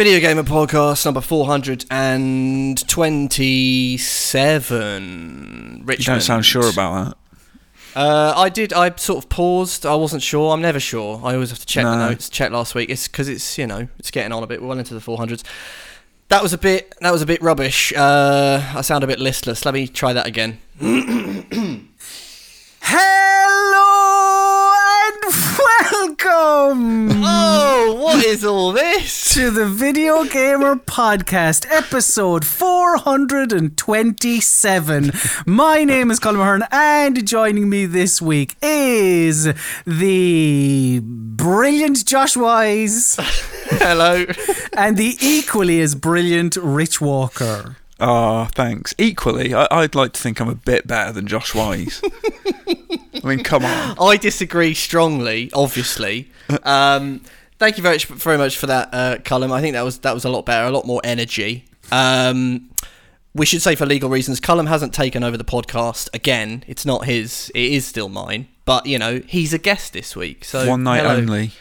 Video Gamer Podcast number 427. Richmond. You don't sound sure about that. Uh, I did. I sort of paused. I wasn't sure. I'm never sure. I always have to check the No. notes. Check last week. It's because it's you know it's getting on a bit. We're well into the 400s. That was a bit. That was a bit rubbish. Uh, I sound a bit listless. Let me try that again. Hello and welcome Oh, what is all this? to the Video Gamer Podcast, episode 427. My name is Colm Ahern, and joining me this week is the brilliant Josh Wise Hello. and the equally as brilliant Rich Walker. Oh, thanks. Equally, I, I'd like to think I'm a bit better than Josh Wise. I mean, come on. I disagree strongly. Obviously. Um, thank you very much, very much for that, uh, Colm. I think that was that was a lot better, a lot more energy. Um, we should say for legal reasons, Colm hasn't taken over the podcast again. It's not his. It is still mine. But you know, he's a guest this week. So One night hello. only.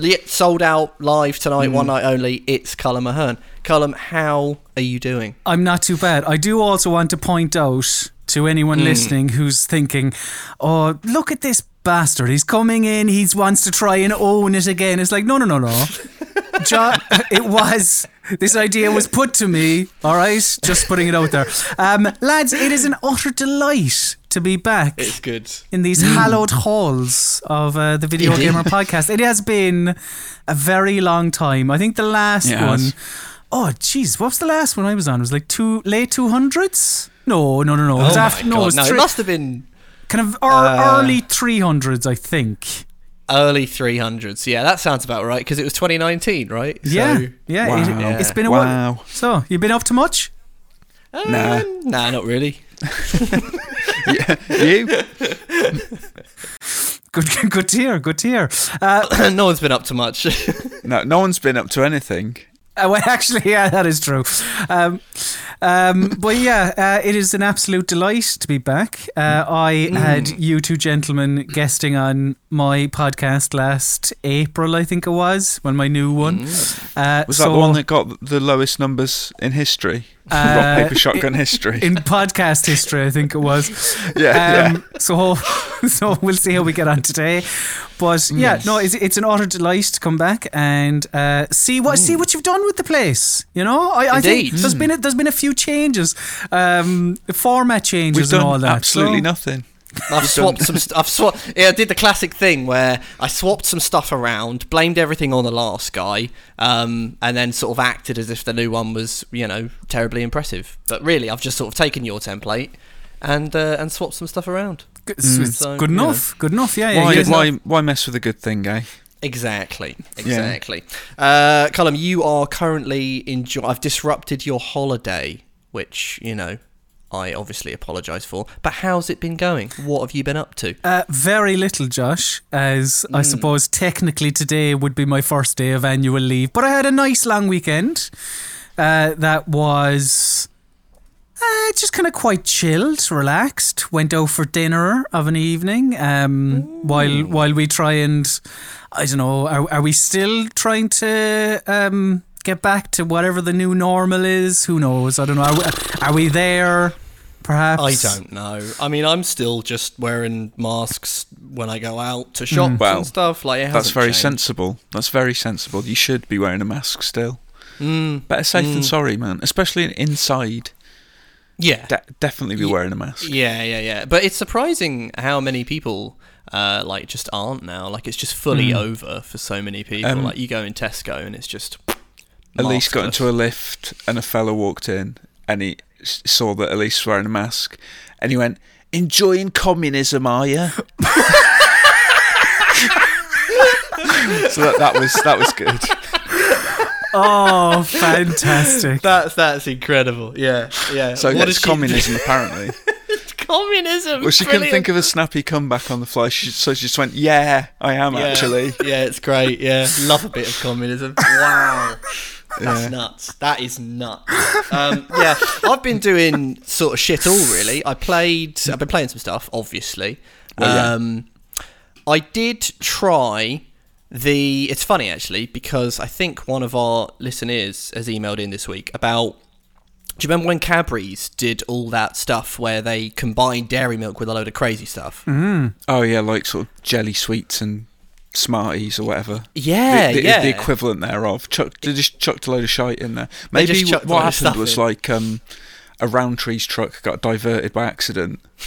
Yeah, Sold out live tonight. Mm. One night only. It's Colm Ahern. Colm, how are you doing? I'm not too bad. I do also want to point out to anyone listening who's thinking, "Oh, look at this bastard! He's coming in. He wants to try and own it again." It's like, no, no, no, no. John, it was this idea was put to me. All right, just putting it out there, um, lads. It is an utter delight to be back It's good. in these hallowed halls of uh, the Video Indeed. Gamer Podcast. It has been a very long time. I think the last It one has. oh jeez, what was the last one I was on? It was like two late two hundreds? No, no, no, no. It was oh after, my no, it was no, three- it must have been kind of ear- Uh, early three hundreds, I think. early 300s. Yeah, that sounds about right because it was 2019, right? yeah, So, yeah. Wow. It, has been a while. Wow. So you've been up to much? Nah. Um, nah, not really. Yeah, you? Good, good to hear. Good to hear. Uh, no one's been up to much. No, no one's been up to anything. Uh, well, actually, yeah, that is true. Um, um, but yeah, uh, it is an absolute delight to be back. Uh, I Mm. had you two gentlemen guesting on my podcast last April, I think it was, when my new one. Uh, Was that so, the one that got the lowest numbers in history? Uh, Rock, paper, shotgun history. in podcast history, I think it was. yeah, Um, so, so we'll see how we get on today. But yeah, Yes. no, it's, it's an utter delight to come back and uh, see what see what you've done with the place. You know, I, I think there's been a, there's been a few changes, um, format changes We've and all that. absolutely so, nothing. I've swapped some. St- I've swapped. Yeah, I did the classic thing where I swapped some stuff around, blamed everything on the last guy, um, and then sort of acted as if the new one was, you know, terribly impressive. But really, I've just sort of taken your template and uh, and swapped some stuff around. It's, it's So, good you know. enough. Good enough. Yeah, yeah. Why, yeah. why, why mess with a good thing, eh? Exactly. Exactly. Uh, Colm, you are currently enjoy. I've disrupted your holiday, which you know. I obviously apologise for, but how's it been going? What have you been up to? Uh, very little, Josh, as I suppose technically today would be my first day of annual leave. But I had a nice long weekend uh, that was uh, just kind of quite chilled, relaxed. Went out for dinner of an evening um, while while we try and I don't know. Are, are we still trying to? Um, Get back to whatever the new normal is. Who knows? I don't know. Are we, are we there? Perhaps I don't know. I mean, I'm still just wearing masks when I go out to shops Well, and stuff. Like it That's hasn't very changed. sensible. That's very sensible. You should be wearing a mask still. Mm, Better safe than Mm. sorry, man. Especially inside. yeah, De- definitely be Ye- wearing a mask. yeah, yeah, yeah. But it's surprising how many people uh, like just aren't now. Like it's just fully Mm. over for so many people. Um, like you go in Tesco and it's just. Elise got into a lift and a fella walked in and he s- saw that Elise was wearing a mask and he went, Enjoying communism, are you? so that, that was that was good. Oh, fantastic! That's that's incredible. Yeah, yeah. So what is it's is she- communism apparently. communism. Well, she couldn't think of a snappy comeback on the fly, she, so she just went, "Yeah, I am yeah. actually." Yeah, it's great. Yeah, love a bit of communism. Wow. That's Yeah. nuts. That is nuts. Um, yeah, I've been doing sort of shit all really. I played. I've been playing some stuff, obviously. Well, yeah. um, I did try the it's funny actually because I think one of our listeners has emailed in this week about. Do you remember when Cadbury's did all that stuff where they combined dairy milk with a load of crazy stuff? Oh yeah, like sort of jelly sweets and Smarties or whatever. Yeah, the, the, yeah. the equivalent thereof. Chuck, they just chucked a load of shite in there. Maybe just what happened was in. like um, a Rowntree's truck got diverted by accident,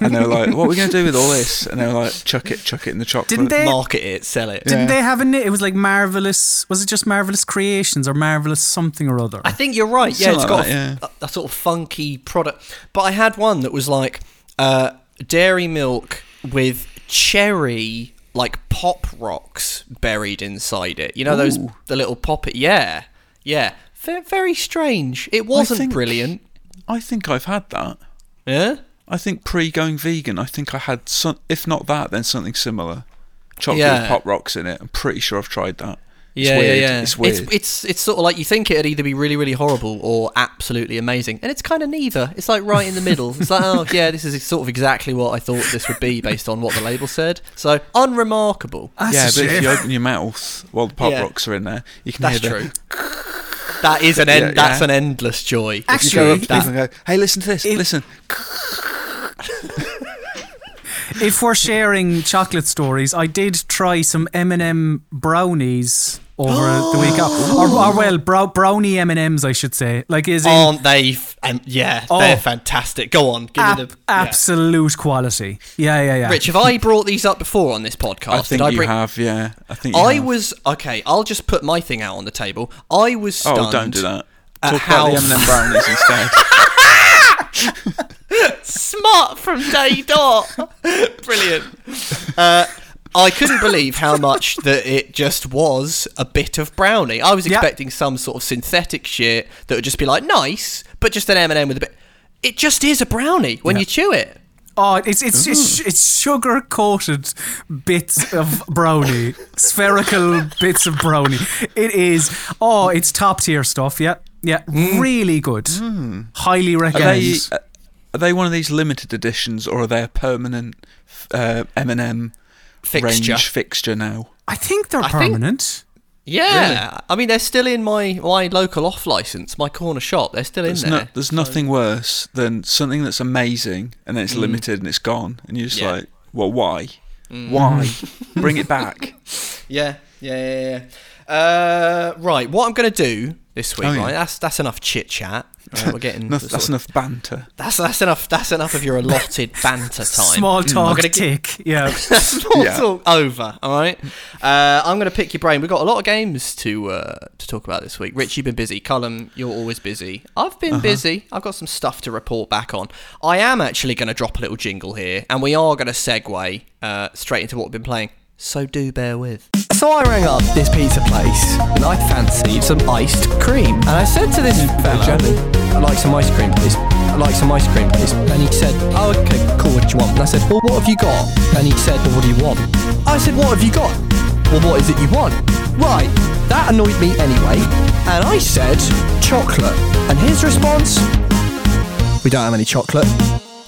and they were like, "What are we going to do with all this?" And they were like, "Chuck it, chuck it in the chocolate." Didn't they- Market it, sell it. Didn't Yeah. they have a name? It was like Marvelous. Was it just Marvelous Creations or Marvelous something or other? I think you're right. Yeah, Something it's like got that, a, a, a sort of funky product. But I had one that was like uh, dairy milk with cherry like pop rocks buried inside it. You know those Ooh. the little pop it. Yeah, yeah. Ve- very strange. It wasn't think- brilliant. I think I've had that. Yeah. I think pre going vegan, I think I had some. If not that, then something similar. Chocolate Yeah. pop rocks in it. I'm pretty sure I've tried that. It's Yeah, weird. yeah, yeah. It's weird. It's, it's it's sort of like you think it'd either be really, really horrible or absolutely amazing, and it's kind of neither. It's like right in the middle. It's like, oh yeah, this is sort of exactly what I thought this would be based on what the label said. So unremarkable. That's yeah, a but if you open your mouth while the pop Yeah. rocks are in there, you can That's hear the. true. That is an end. Yeah, That's an endless joy. You go Actually, up to people and go, "Hey, listen to this. If- listen." if we're sharing chocolate stories, I did try some M&M brownies over the week, or, or well, brow, brownie M&Ms, I should say. Like, is in Aren't they? F- um, yeah, Oh. they're fantastic. Go on, give ab- me the yeah. absolute quality. Yeah, yeah, yeah. Rich, have I brought these up before on this podcast? I think Did I you bring? have. Yeah, I think you I have. was okay. I'll just put my thing out on the table. I was stunned. Oh, don't do that. at Talk how- about the M&M brownies instead. Smart from day dot. Brilliant. Uh, I couldn't believe how much that it just was a bit of brownie. I was Yeah. expecting some sort of synthetic shit that would just be like nice, but just an M and m with a bit. It just is a brownie when Yeah. you chew it. Oh, it's it's it's, it's sugar coated bits of brownie, spherical bits of brownie. It is. Oh, it's top tier stuff. Yeah, yeah, really good. Highly Are recommend. they, uh, are they one of these limited editions, or are they a permanent uh, M&M Fixture. range fixture now? I think they're I think- permanent. Yeah, I mean they're still in my my local off license, my corner shop. They're still There's, in no, there. there's nothing worse than something that's amazing and then it's limited and it's gone, and you're just Mm. Yeah. Mm. like, well, why? Why? Bring it back. Yeah, yeah, yeah, yeah. Uh, right, what I'm going to do this week, Oh, yeah. right? That's that's enough chit chat. Right, we're getting Enough, that's of- enough banter. That's that's enough. That's enough of your allotted banter time. Small talk gi- tick. Yeah. Small Yeah. talk over. All right. Uh, I'm going to pick your brain. We've got a lot of games to uh, to talk about this week. Rich, you've been busy. Colm, you're always busy. I've been busy. I've got some stuff to report back on. I am actually going to drop a little jingle here, and we are going to segue uh, straight into what we've been playing. So do bear with. So I rang up this pizza place, and I fancied some iced cream. And I said to this fella, "I'd like some ice cream, please. I'd like some ice cream, please." And he said, "Oh, okay, cool. What do you want?" And I said, "Well, what have you got?" And he said, "Well, what do you want?" I said, "What have you got?" Well, what is it you want? Right, that annoyed me anyway. And I said, "Chocolate." And his response, "We don't have any chocolate."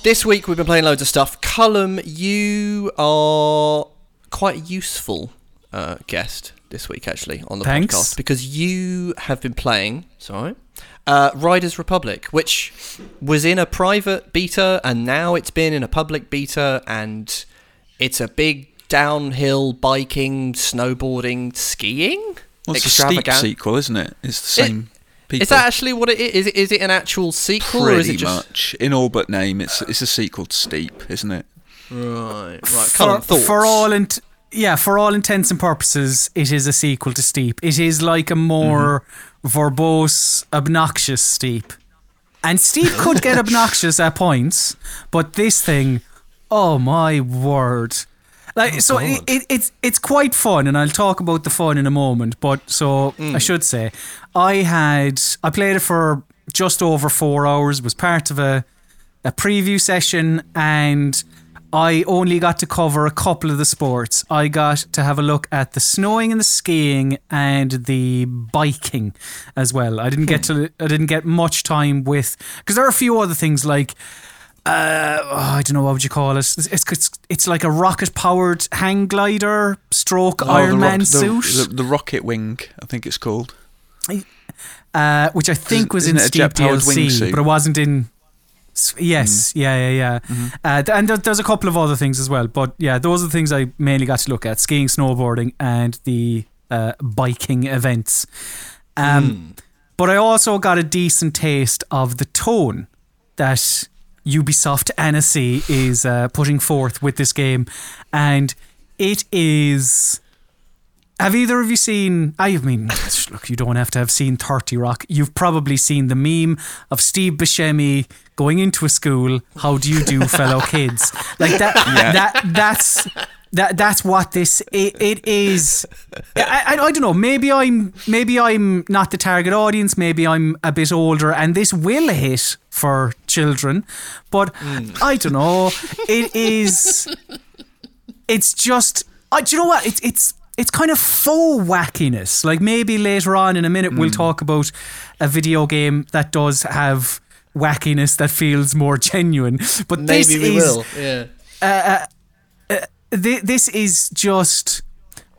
This week we've been playing loads of stuff. Colm, you are quite useful uh, guest this week, actually, on the Thanks. podcast because you have been playing. Sorry. Uh, Riders Republic, which was in a private beta and now it's been in a public beta, and it's a big downhill biking, snowboarding, skiing Well, it's a steep sequel, isn't it? It's the same people. Is that actually what it is? Is it, is it an actual sequel or is pretty it just much in all but name? It's it's a sequel to Steep, isn't it? Right? Right. for, for all int- yeah, for all intents and purposes, it is a sequel to Steep. It is like a more verbose, obnoxious Steep. And Steep could get obnoxious at points, but this thing, oh my word. Like so it, it, it's it's quite fun and I'll talk about the fun in a moment, but so I should say I had I played it for just over 4 hours, was part of a a preview session and I only got to cover a couple of the sports. I got to have a look at the snowing and the skiing and the biking as well. I didn't get to I didn't get much time with because there are a few other things like uh, oh, I don't know what would you call it. It's it's, it's like a rocket powered hang glider stroke Oh, Iron Man suit, The, the rocket wing, I think it's called. uh, which I think was in Steep DLC, but it wasn't in. Yes, yeah, yeah, yeah. Uh, and there, there's a couple of other things as well, but yeah, those are the things I mainly got to look at: skiing, snowboarding, and the uh, biking events. Um, But I also got a decent taste of the tone that Ubisoft Annecy is uh, putting forth with this game, and it is. Have either of you seen? I mean, look, you don't have to have seen Thirty Rock. You've probably seen the meme of Steve Buscemi going into a school. How do you do, fellow kids? Like that. Yeah. That that's that that's what this it, it is. I, I I don't know. Maybe I'm maybe I'm not the target audience. Maybe I'm a bit older, and this will hit for children. But mm. I don't know. It is it's just I, do you know what it's it's it's kind of faux wackiness like maybe later on in a minute we'll hmm. talk about a video game that does have wackiness that feels more genuine but this Maybe we is will. Yeah. Uh, uh, uh, thi- this is just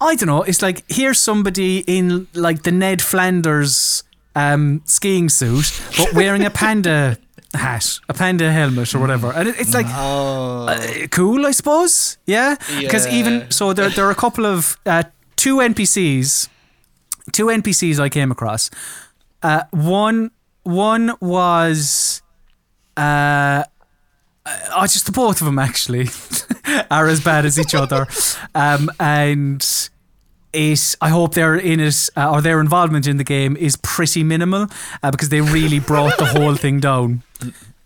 I don't know. It's like here's somebody in like the Ned Flanders um, skiing suit, but wearing a panda hat, a panda helmet or whatever, and it, it's like Oh. uh, cool, I suppose. Yeah, because Yeah. even so, there there are a couple of uh, two NPCs, two NPCs I came across. Uh, one one was. Uh, Oh, just the both of them actually are as bad as each other, um, and it. I hope they're in it uh, or their involvement in the game is pretty minimal uh, because they really brought the whole thing down.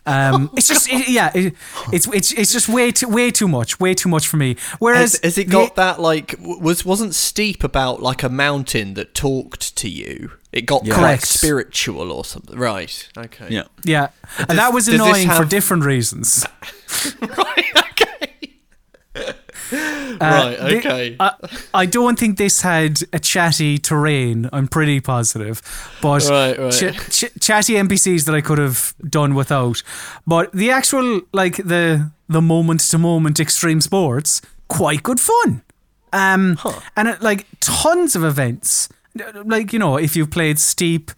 Um, it's just it, yeah, it, it's it's it's just way too way too much, way too much for me. Whereas Has, has it the- got that like was wasn't steep about like a mountain that talked to you? It got Yeah. quite Correct. spiritual or something. Right. Okay. Yeah. yeah, and that was does this annoying for different reasons. right. Okay. Uh, right. Okay. I, I don't think this had a chatty terrain. I'm pretty positive, but Right, right. ch- ch- chatty NPCs that I could have done without. But the actual like the the moment to moment extreme sports, quite good fun. Um, and it, like tons of events. Like you know, if you've played Steep,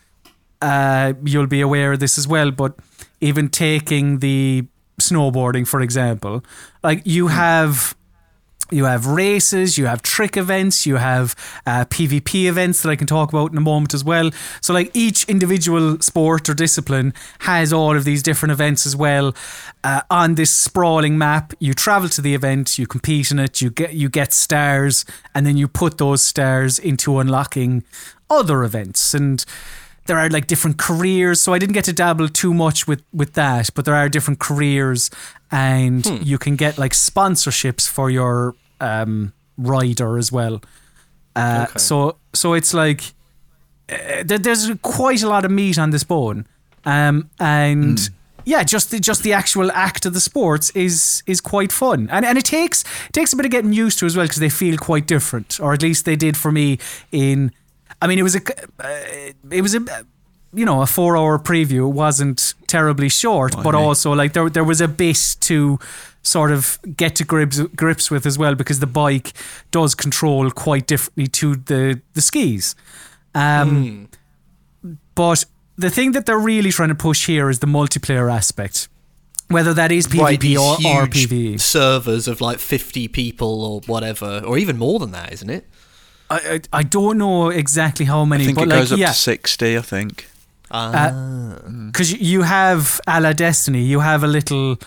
uh, you'll be aware of this as well. But even taking the snowboarding, for example, like you have you have races, you have trick events, you have uh, PvP events that I can talk about in a moment as well. So, like each individual sport or discipline has all of these different events as well. Uh, on this sprawling map, you travel to the event, you compete in it, you get you get stars, and then you put those stars into unlocking other events and there are like different careers. So i didn't get to dabble too much with with that but there are different careers and you can get like sponsorships for your um rider as well. Uh, Okay. so so it's like uh, there, there's quite a lot of meat on this bone. Um and yeah, just the, just the actual act of the sports is is quite fun, and and it takes it takes a bit of getting used to as well because they feel quite different, or at least they did for me. In, I mean, it was a uh, it was a you know a four hour preview. It wasn't terribly short, but also like there there was a bit to sort of get to grips grips with as well because the bike does control quite differently to the the skis. Um, But the thing that they're really trying to push here is the multiplayer aspect. Whether that is PvP right, or, or PvE. servers of like 50 people or whatever, or even more than that, isn't it? I, I, I don't know exactly how many, I think but it like, goes up yeah, to 60, I think. Ah. because you have a la Destiny, you have a little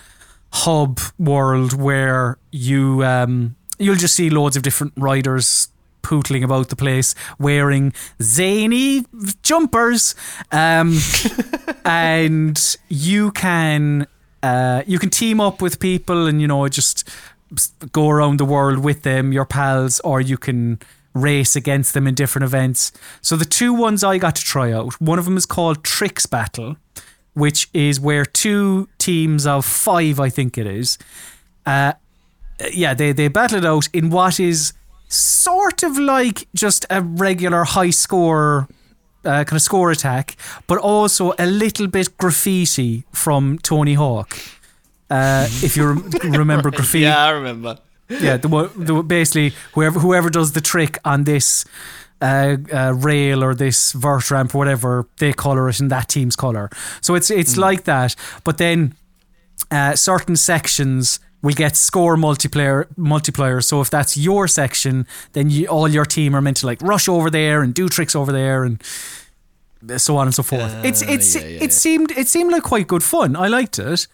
hub world where you um, you'll just see loads of different riders pootling about the place wearing zany jumpers, um, and you can uh, you can team up with people and you know just go around the world with them, your pals, or you can race against them in different events. So the two ones I got to try out, one of them is called Tricks Battle, which is where two teams of five, I think it is, uh, yeah, they they battle it out in what is sort of like just a regular high score. Uh, kind of score attack, but also a little bit graffiti from Tony Hawk. Uh, if you rem- remember graffiti, Yeah, I remember. Yeah, the, one- the basically whoever whoever does the trick on this uh, uh, rail or this vert ramp or whatever, they color it in that team's color. So it's it's like that, but then uh, certain sections will get score multiplayer multipliers. So if that's your section, then you, all your team are meant to like rush over there and do tricks over there and so on and so forth. it's it's yeah, yeah, it seemed it seemed like quite good fun. I liked it.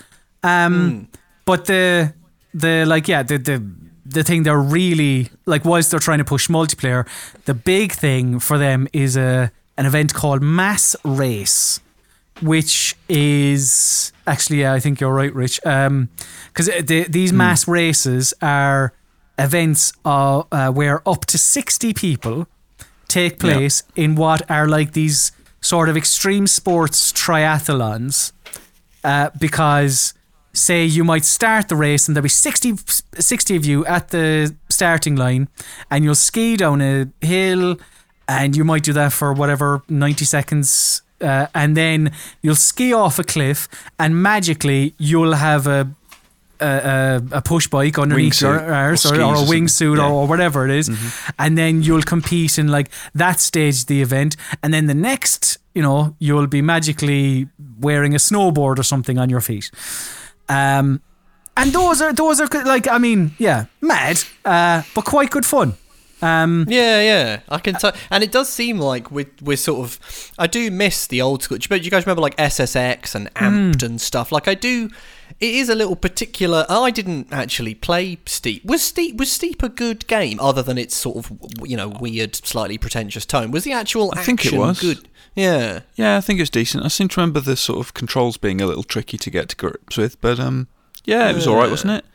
Um, but the the like yeah the the the thing they're really like whilst they're trying to push multiplayer, the big thing for them is a an event called Mass Race, which is actually yeah, I think you're right, Rich. Um, because the, these mass races are events uh, uh, where up to sixty people take place in what are like these sort of extreme sports triathlons uh, because say you might start the race and there'll be 60, 60 of you at the starting line and you'll ski down a hill and you might do that for whatever 90 seconds uh, and then you'll ski off a cliff and magically you'll have a a, a, push bike underneath your arse or or, or a wingsuit something. or, Yeah. or whatever it is. and then you'll compete in like that stage of the event, and then the next, you know, you'll be magically wearing a snowboard or something on your feet. Um, and those are those are like I mean, yeah, mad, uh, but quite good fun. Um, Yeah, yeah, I can tell, and it does seem like we're we're sort of. I do miss the old school. But you guys remember like SSX and Amped and stuff. Like I do. It is a little particular. I didn't actually play Steep. Was Steep was Steep a good game other than its sort of you know weird, slightly pretentious tone? Was the actual I think it action was. good? Yeah. Yeah, I think it's decent. I seem to remember the sort of controls being a little tricky to get to grips with, but um, yeah, it was all right, wasn't it?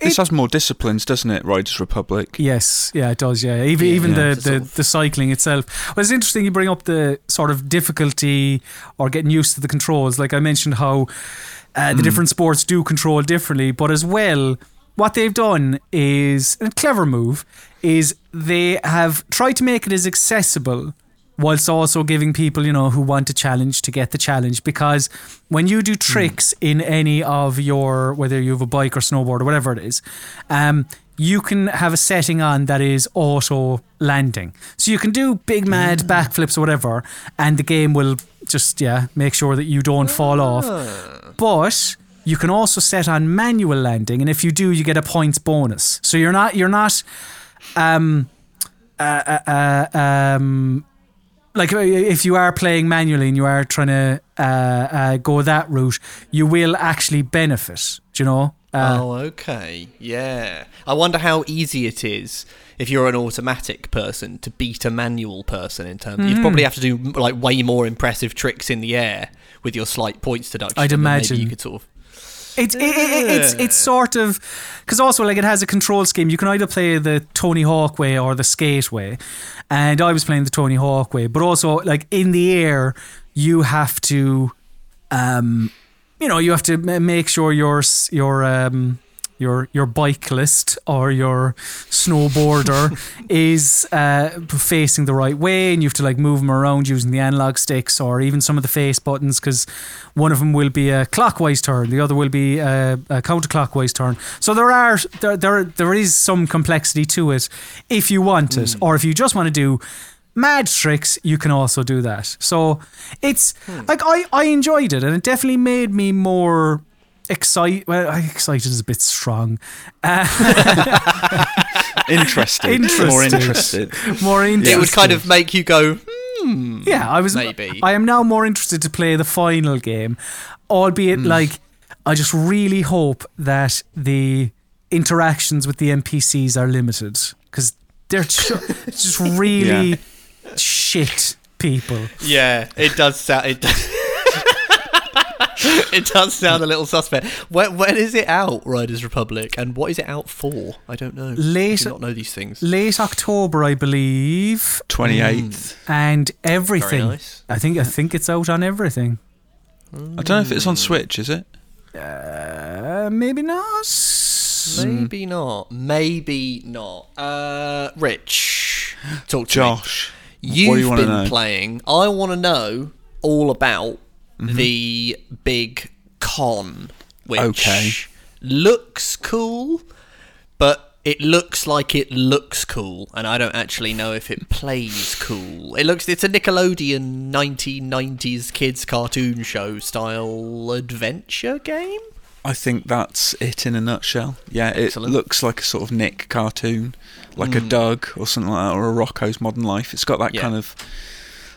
this has more disciplines, doesn't it? Riders Republic. Yes, yeah, it does. Yeah, even even Yeah, the, the, sort of- the cycling itself. Well, it's interesting you bring up the sort of difficulty or getting used to the controls. Like I mentioned, how uh, the different sports do control differently, but as well, what they've done is a clever move. Is they have tried to make it as accessible whilst also giving people, you know, who want a challenge to get the challenge. Because when you do tricks in any of your, whether you have a bike or snowboard or whatever it is, um, you can have a setting on that is auto landing. So you can do big mad backflips or whatever, and the game will just, yeah, make sure that you don't fall off. But you can also set on manual landing, and if you do, you get a points bonus. So you're not, you're not, um, uh, uh, uh, um, like uh, if you are playing manually and you are trying to uh, uh, go that route, you will actually benefit. Do you know? Uh, oh, okay. Yeah. I wonder how easy it is if you're an automatic person to beat a manual person in terms. Mm-hmm. You'd probably have to do like way more impressive tricks in the air with your slight points deduction. I'd than maybe imagine. you could sort of. It's it, it, it's it's sort of because also like it has a control scheme. You can either play the Tony Hawk way or the skate way, and I was playing the Tony Hawk way. But also like in the air, you have to, um, you know, you have to make sure your your um your your bicyclist or your snowboarder is uh, facing the right way, and you have to like move them around using the analog sticks or even some of the face buttons because one of them will be a clockwise turn, the other will be a, a counterclockwise turn. So there are there there there is some complexity to it if you want it, or if you just want to do mad tricks, you can also do that. So it's like I I enjoyed it, and it definitely made me more excited. Well, excited is a bit strong. Interested. Interested. More interested. More interested. It would kind of make you go. Hmm. Yeah, I was Maybe. I am now more interested to play the final game, albeit Hmm. like I just really hope that the interactions with the NPCs are limited because they're ju- just really Yeah. shit people. Yeah, it does sound. It does, it does sound a little suspect. When, when is it out, Riders Republic, and what is it out for? I don't know. I Late- do not know these things. Late October, I believe, 28th. and everything. Very nice. I think I think it's out on everything. I don't know if it's on Switch, is it? Uh, maybe not. Maybe not. Maybe not. Uh, Rich, talk to Josh. me. You've you wanna been know? playing. I want to know all about Mm-hmm. the big con, which Okay. looks cool, but it looks like it looks cool, and I don't actually know if it plays cool. It looks it's a Nickelodeon 1990s kids cartoon show style adventure game. I think that's it in a nutshell. Yeah, it Excellent. looks like a sort of Nick cartoon, like a Doug or something like that, or a Rocko's Modern Life. It's got that Yeah. kind of,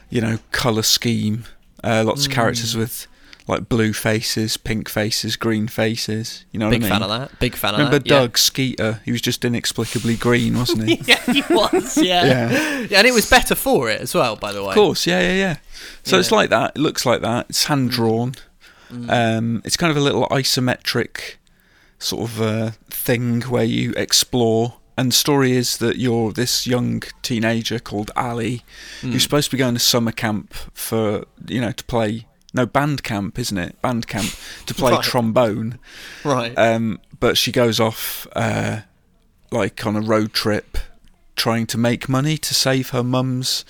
you know, colour scheme. Uh, lots of characters with like blue faces, pink faces, green faces. You know Big what I mean? fan of that. Big fan Remember of that. yeah. Doug Skeeter? He was just inexplicably green, wasn't he? Yeah, he was. Yeah. Yeah. and it was better for it as well. By the way, Of course, yeah, yeah, yeah. So it's like that. It looks like that. It's hand drawn. Um, it's kind of a little isometric sort of uh, thing where you explore. And the story is that you're this young teenager called Ali, who's supposed to be going to summer camp for you know to play no band camp, isn't it? Band camp to play Right. trombone. Right. Um, but she goes off uh, like on a road trip, trying to make money to save her mum's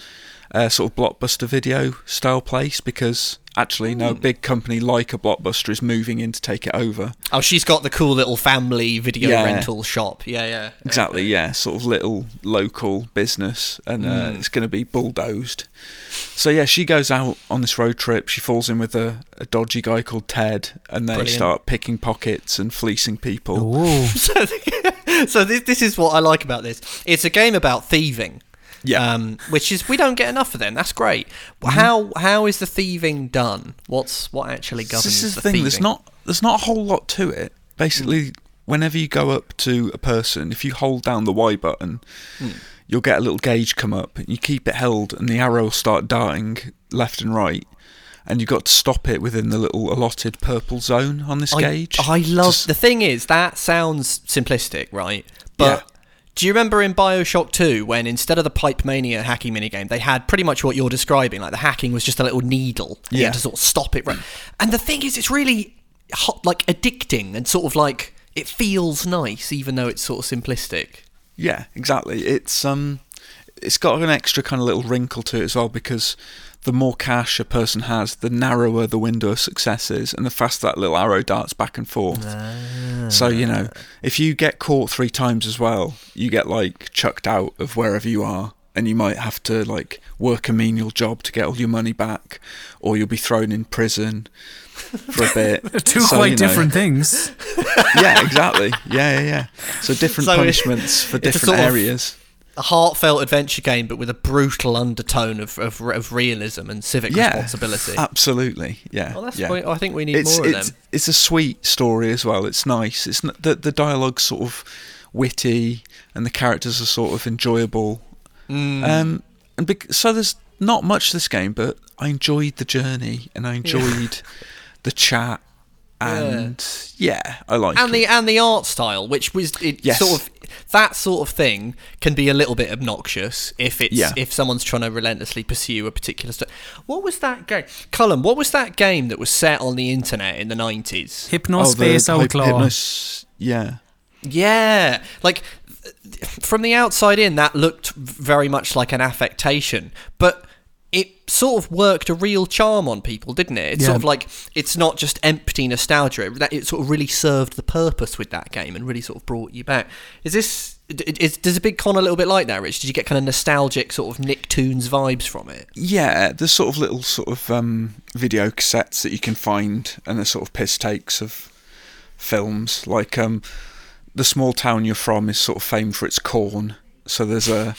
uh, sort of blockbuster video style place because actually no big company like a blockbuster is moving in to take it over. oh, she's got the cool little family video Yeah. rental shop. Yeah, yeah. Exactly, yeah, sort of little local business, and uh, it's going to be bulldozed. So yeah, she goes out on this road trip. She falls in with a, a dodgy guy called Ted, and they Brilliant. start picking pockets and fleecing people. So, so this, this is what I like about this. It's a game about thieving. Yeah. Mm-hmm. Um, which is we don't get enough of them. That's great. How how is the thieving done? What's what actually governs this is the the thing. thieving? There's not there's not a whole lot to it. Basically, whenever you go up to a person, if you hold down the Y button, you'll get a little gauge come up. And you keep it held, and the arrow will start darting left and right. And you've got to stop it within the little allotted purple zone on this I, gauge. I love Just- the thing is that sounds simplistic, right? But Yeah. Do you remember in Bioshock 2 when instead of the Pipe Mania hacking minigame, they had pretty much what you're describing? Like the hacking was just a little needle. and You Yeah. had to sort of stop it. Right. And the thing is, it's really hot, like addicting and sort of like it feels nice, even though it's sort of simplistic. Yeah, exactly. It's um, it's got an extra kind of little wrinkle to it as well because the more cash a person has, the narrower the window of success is, and the faster that little arrow darts back and forth. So you know, if you get caught three times as well, you get like chucked out of wherever you are. And you might have to like work a menial job to get all your money back, or you'll be thrown in prison for a bit. two So, quite you know- different things. Yeah, exactly. Yeah, yeah, yeah. So different So it- punishments for different areas. A heartfelt adventure game, but with a brutal undertone of, of, of realism and civic yeah, responsibility. Absolutely, yeah. Well, that's yeah. point- I think we need it's, more of it's, them. It's a sweet story as well. It's nice. It's n- the the dialogue's sort of witty, and the characters are sort of enjoyable. Mm. Um, and bec- so there's not much to this game, but I enjoyed the journey and I enjoyed the chat, and yeah, I like and it. the and the art style, which was it Yes. sort of that sort of thing can be a little bit obnoxious if it's Yeah. if someone's trying to relentlessly pursue a particular stuff. What was that game, Colm? What was that game that was set on the internet in the nineties? Hypnospace Oh, Outlaw. hypnos- yeah. Yeah, like from the outside in, that looked very much like an affectation, but it sort of worked a real charm on people, didn't it? It's Yeah. sort of like it's not just empty nostalgia. It, that- it sort of really served the purpose with that game and really sort of brought you back. Is this? Is, does a big con a little bit like that, Rich? Did you get kind of nostalgic sort of Nicktoons vibes from it? Yeah, there's sort of little sort of um, video cassettes that you can find, and they're sort of piss takes of films. Like um, the small town you're from is sort of famed for its corn, so there's a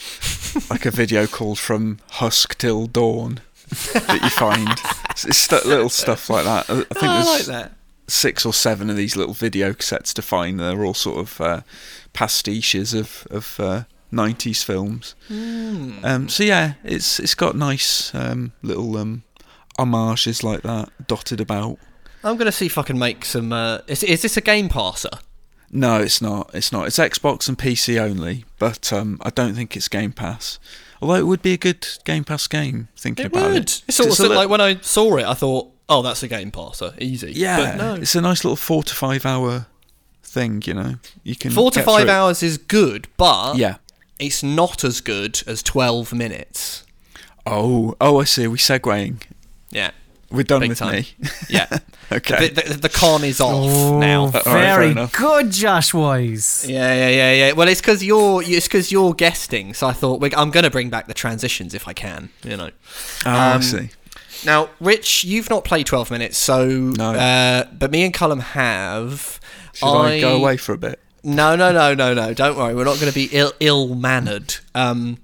like a video called "From Husk Till Dawn" that you find. It's, it's stu- little stuff like that. I I think Oh, I like that. six or seven of these little video cassettes to find. They're all sort of uh, pastiches of of uh, 90s films. Hmm. Um, so yeah, it's it's got nice um, little um, homages like that dotted about. I'm gonna see if I can make some. Uh, is, is this a game passer? No, it's not. It's not. It's Xbox and PC only, but um, I don't think it's Game Pass. Although it would be a good Game Pass game. Thinking It about would. it, It's sort of a li- like when I saw it, I thought, "Oh, that's a game passer, easy." yeah, but no. it's a nice little four to five hour thing. You know, you can Four to five through hours is good, but Yeah. it's not as good as twelve minutes. Oh, oh, I see. We segueing. Yeah. We're done Big with time. me. Yeah. okay. the, the, the con is off Oh, now. Uh, all right, fair very enough. good, Josh Wise. Yeah, yeah, yeah, yeah. Well, it's because you're it's because you're guesting, so I thought we're, I'm going to bring back the transitions if I can. You know. oh, I um, see. Now, Rich, you've not played 12 minutes, so No. uh, but me and Colm have. Should I, go away for a bit? No, no, no, no, no. Don't worry. We're not going to be ill ill mannered. Um,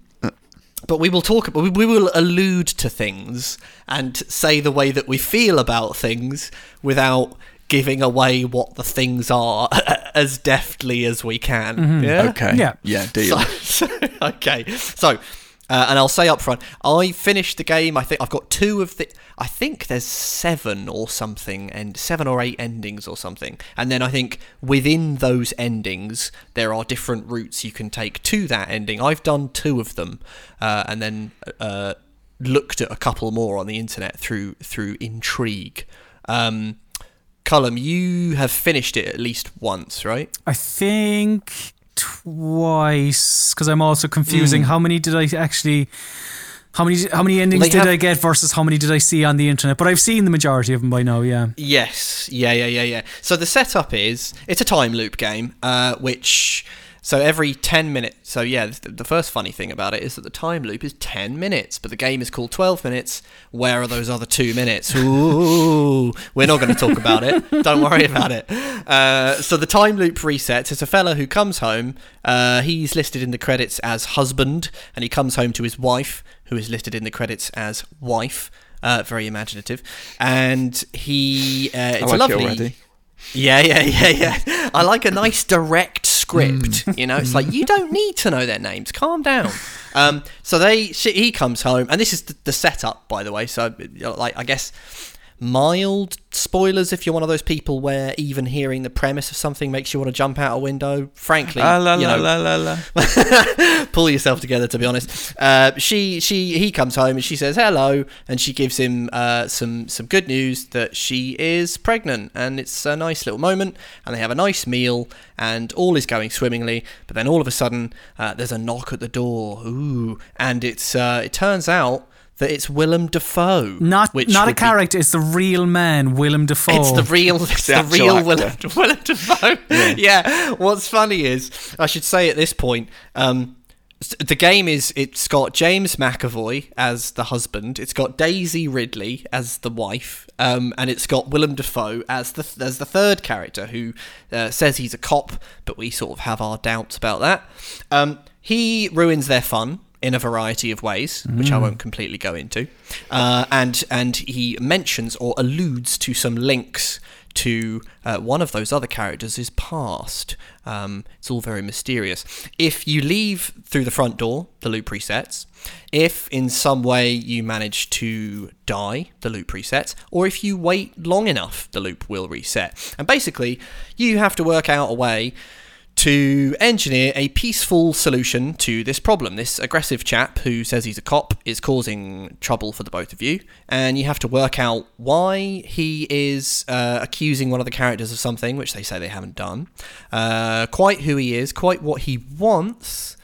but we will talk. We we will allude to things and say the way that we feel about things without giving away what the things are as deftly as we can. Mm-hmm. Yeah. Okay. Yeah. Yeah, deal. So, so- okay. So, uh, and I'll say up front, I finished the game. I think I've got two of the. I think there's seven or something, and seven or eight endings or something. And then I think within those endings, there are different routes you can take to that ending. I've done two of them, uh, and then uh, looked at a couple more on the internet through through intrigue. Um, Colm, you have finished it at least once, right? I think twice because I'm also confusing how many did I actually. How many how many endings they did have- I get versus how many did I see on the internet? But I've seen the majority of them by now. Yeah. Yes, yeah, yeah, yeah, yeah. So the setup is it's a time loop game, uh, which so every ten minutes. So yeah, the, the first funny thing about it is that the time loop is ten minutes, but the game is called twelve minutes. Where are those other two minutes? Ooh, we're not going to talk about it. Don't worry about it. Uh, so the time loop resets. It's a fella who comes home. Uh, he's listed in the credits as husband, and he comes home to his wife, who is listed in the credits as wife. Uh, very imaginative, and he. Uh, it's I a like lovely. Yeah, yeah, yeah, yeah. I like a nice direct script. You know, it's like you don't need to know their names. Calm down. Um, so they, she, he comes home, and this is the, the setup, by the way. So, like, I guess mild spoilers if you're one of those people where even hearing the premise of something makes you want to jump out a window. Frankly, Ah, la, you know, la, la, la. pull yourself together to be honest uh, she she he comes home and she says hello and she gives him uh, some some good news that she is pregnant and it's a nice little moment and they have a nice meal and all is going swimmingly but then all of a sudden uh, there's a knock at the door ooh and it's uh, it turns out that it's Willem Dafoe Not which not a would be- character. It's the real man, Willem Dafoe. it's the real, it's The the, real actor. Willem, Willem Dafoe. Yeah. What's funny is, I should say at this point, um, the game is it's got James McAvoy as the husband, it's got Daisy Ridley as the wife, um, and it's got Willem Dafoe as the as the third character who uh, says he's a cop, but we sort of have our doubts about that. Um, he ruins their fun in a variety of ways, which I won't completely go into, uh, and and he mentions or alludes to some links to uh, one of those other characters' is past. Um, it's all very mysterious. If you leave through the front door, the loop resets. If in some way you manage to die, the loop resets. Or if you wait long enough, the loop will reset. And basically, you have to work out a way to engineer a peaceful solution to this problem. This aggressive chap who says he's a cop is causing trouble for the both of you, and you have to work out why he is uh, accusing one of the characters of something which they say they haven't done, uh, quite who he is, quite what he wants,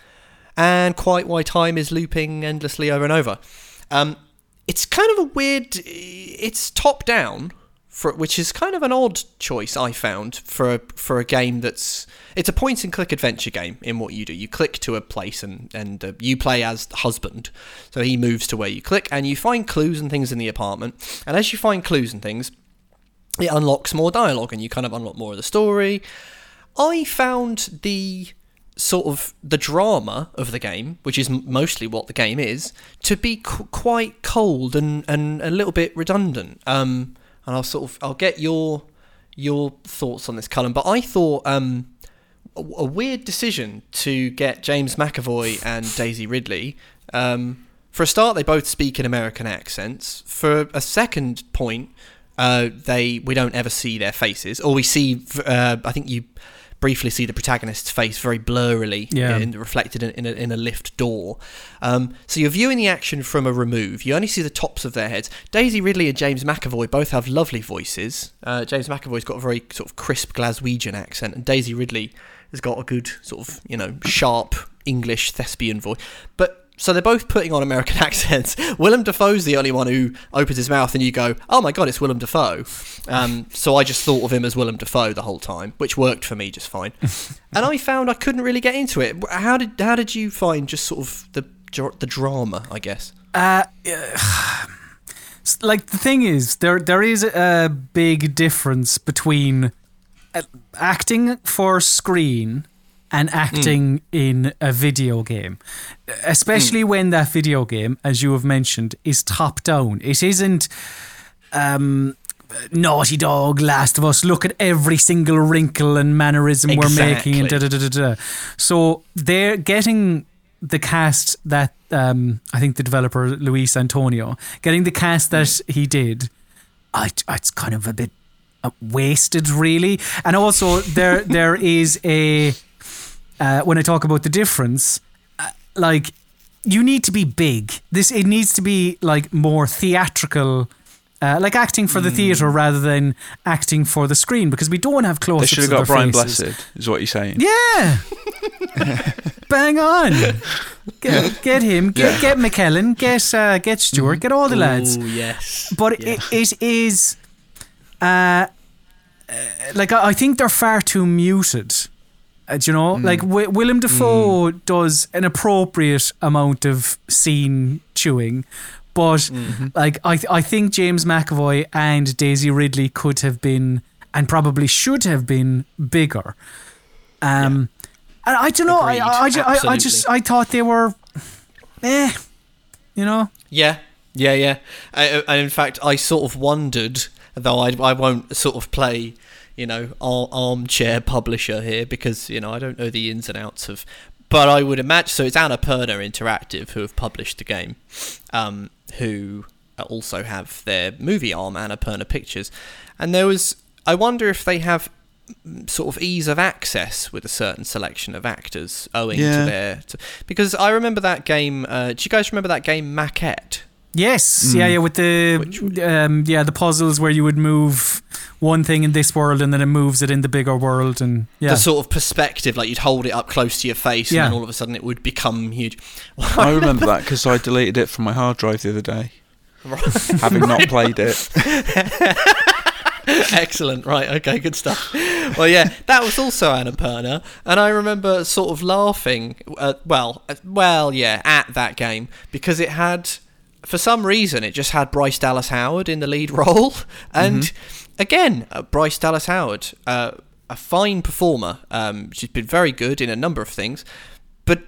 and quite why time is looping endlessly over and over. Um, it's kind of a weird. It's top down, for which is kind of an odd choice I found for a, for a game that's it's a point and click adventure game in what you do. You click to a place and and uh, you play as the husband, so he moves to where you click and you find clues and things in the apartment. And as you find clues and things, it unlocks more dialogue and you kind of unlock more of the story. I found the sort of the drama of the game, which is mostly what the game is, to be qu- quite cold and, and a little bit redundant. Um, and I'll sort of I'll get your your thoughts on this, Colm. But I thought um, a, a weird decision to get James McAvoy and Daisy Ridley. Um, for a start, they both speak in American accents. For a second point, uh, they we don't ever see their faces, or we see. Uh, I think you briefly see the protagonist's face very blurrily, Yeah. in, reflected in, in, a, in a lift door. Um, so you're viewing the action from a remove. You only see the tops of their heads. Daisy Ridley and James McAvoy both have lovely voices. Uh, James McAvoy's got a very sort of crisp Glaswegian accent, and Daisy Ridley has got a good sort of you know sharp English thespian voice. But so they're both putting on American accents. Willem Dafoe's the only one who opens his mouth, and you go, "Oh my god, it's Willem Dafoe." Um, so I just thought of him as Willem Dafoe the whole time, which worked for me just fine. and I found I couldn't really get into it. How did how did you find just sort of the the drama? I guess. Uh, like the thing is, there there is a big difference between uh, acting for screen and acting mm. in a video game, especially mm. when that video game, as you have mentioned, is top down. It isn't. Um, Naughty Dog, Last of Us, look at every single wrinkle and mannerism exactly. we're making, and da da da da da. So they're getting the cast that um, I think the developer Luis Antonio getting the cast that he did. I, it's kind of a bit uh, wasted, really. And also there there is a uh, when I talk about the difference, uh, like you need to be big. This it needs to be like more theatrical. Uh, like acting for the mm. theatre rather than acting for the screen because we don't have close. They should have got Brian faces. Blessed, is what you're saying. Yeah, bang on. Get, get him. Get yeah. get McKellen. Get uh, get Stewart. Get all the lads. Oh yes. But yeah. it, it is. Uh, like I, I think they're far too muted. Uh, you know, mm. like w- Willem Dafoe mm. does an appropriate amount of scene chewing, but mm-hmm. like I, th- I think James McAvoy and Daisy Ridley could have been and probably should have been bigger. Um, yeah. and I don't know. I, I, I, I, just I thought they were, eh, you know. Yeah, yeah, yeah. I, I, in fact, I sort of wondered, though I, I won't sort of play you know, armchair publisher here because, you know, I don't know the ins and outs of. But I would imagine. So it's Annapurna Interactive who have published the game, um, who also have their movie arm, Annapurna Pictures. And there was. I wonder if they have sort of ease of access with a certain selection of actors owing yeah. to their. To, because I remember that game. Uh, do you guys remember that game Maquette? Yes, mm. yeah, yeah, with the um, yeah the puzzles where you would move one thing in this world and then it moves it in the bigger world and yeah. the sort of perspective like you'd hold it up close to your face yeah. and then all of a sudden it would become huge. Well, I, remember that because I deleted it from my hard drive the other day, having not played it. Excellent. Right. Okay. Good stuff. Well, yeah, that was also Annapurna, and I remember sort of laughing. Uh, well, uh, well, yeah, at that game because it had for some reason, it just had Bryce Dallas Howard in the lead role. And mm-hmm. Again, uh, Bryce Dallas Howard, uh, a fine performer. Um, she's been very good in a number of things. But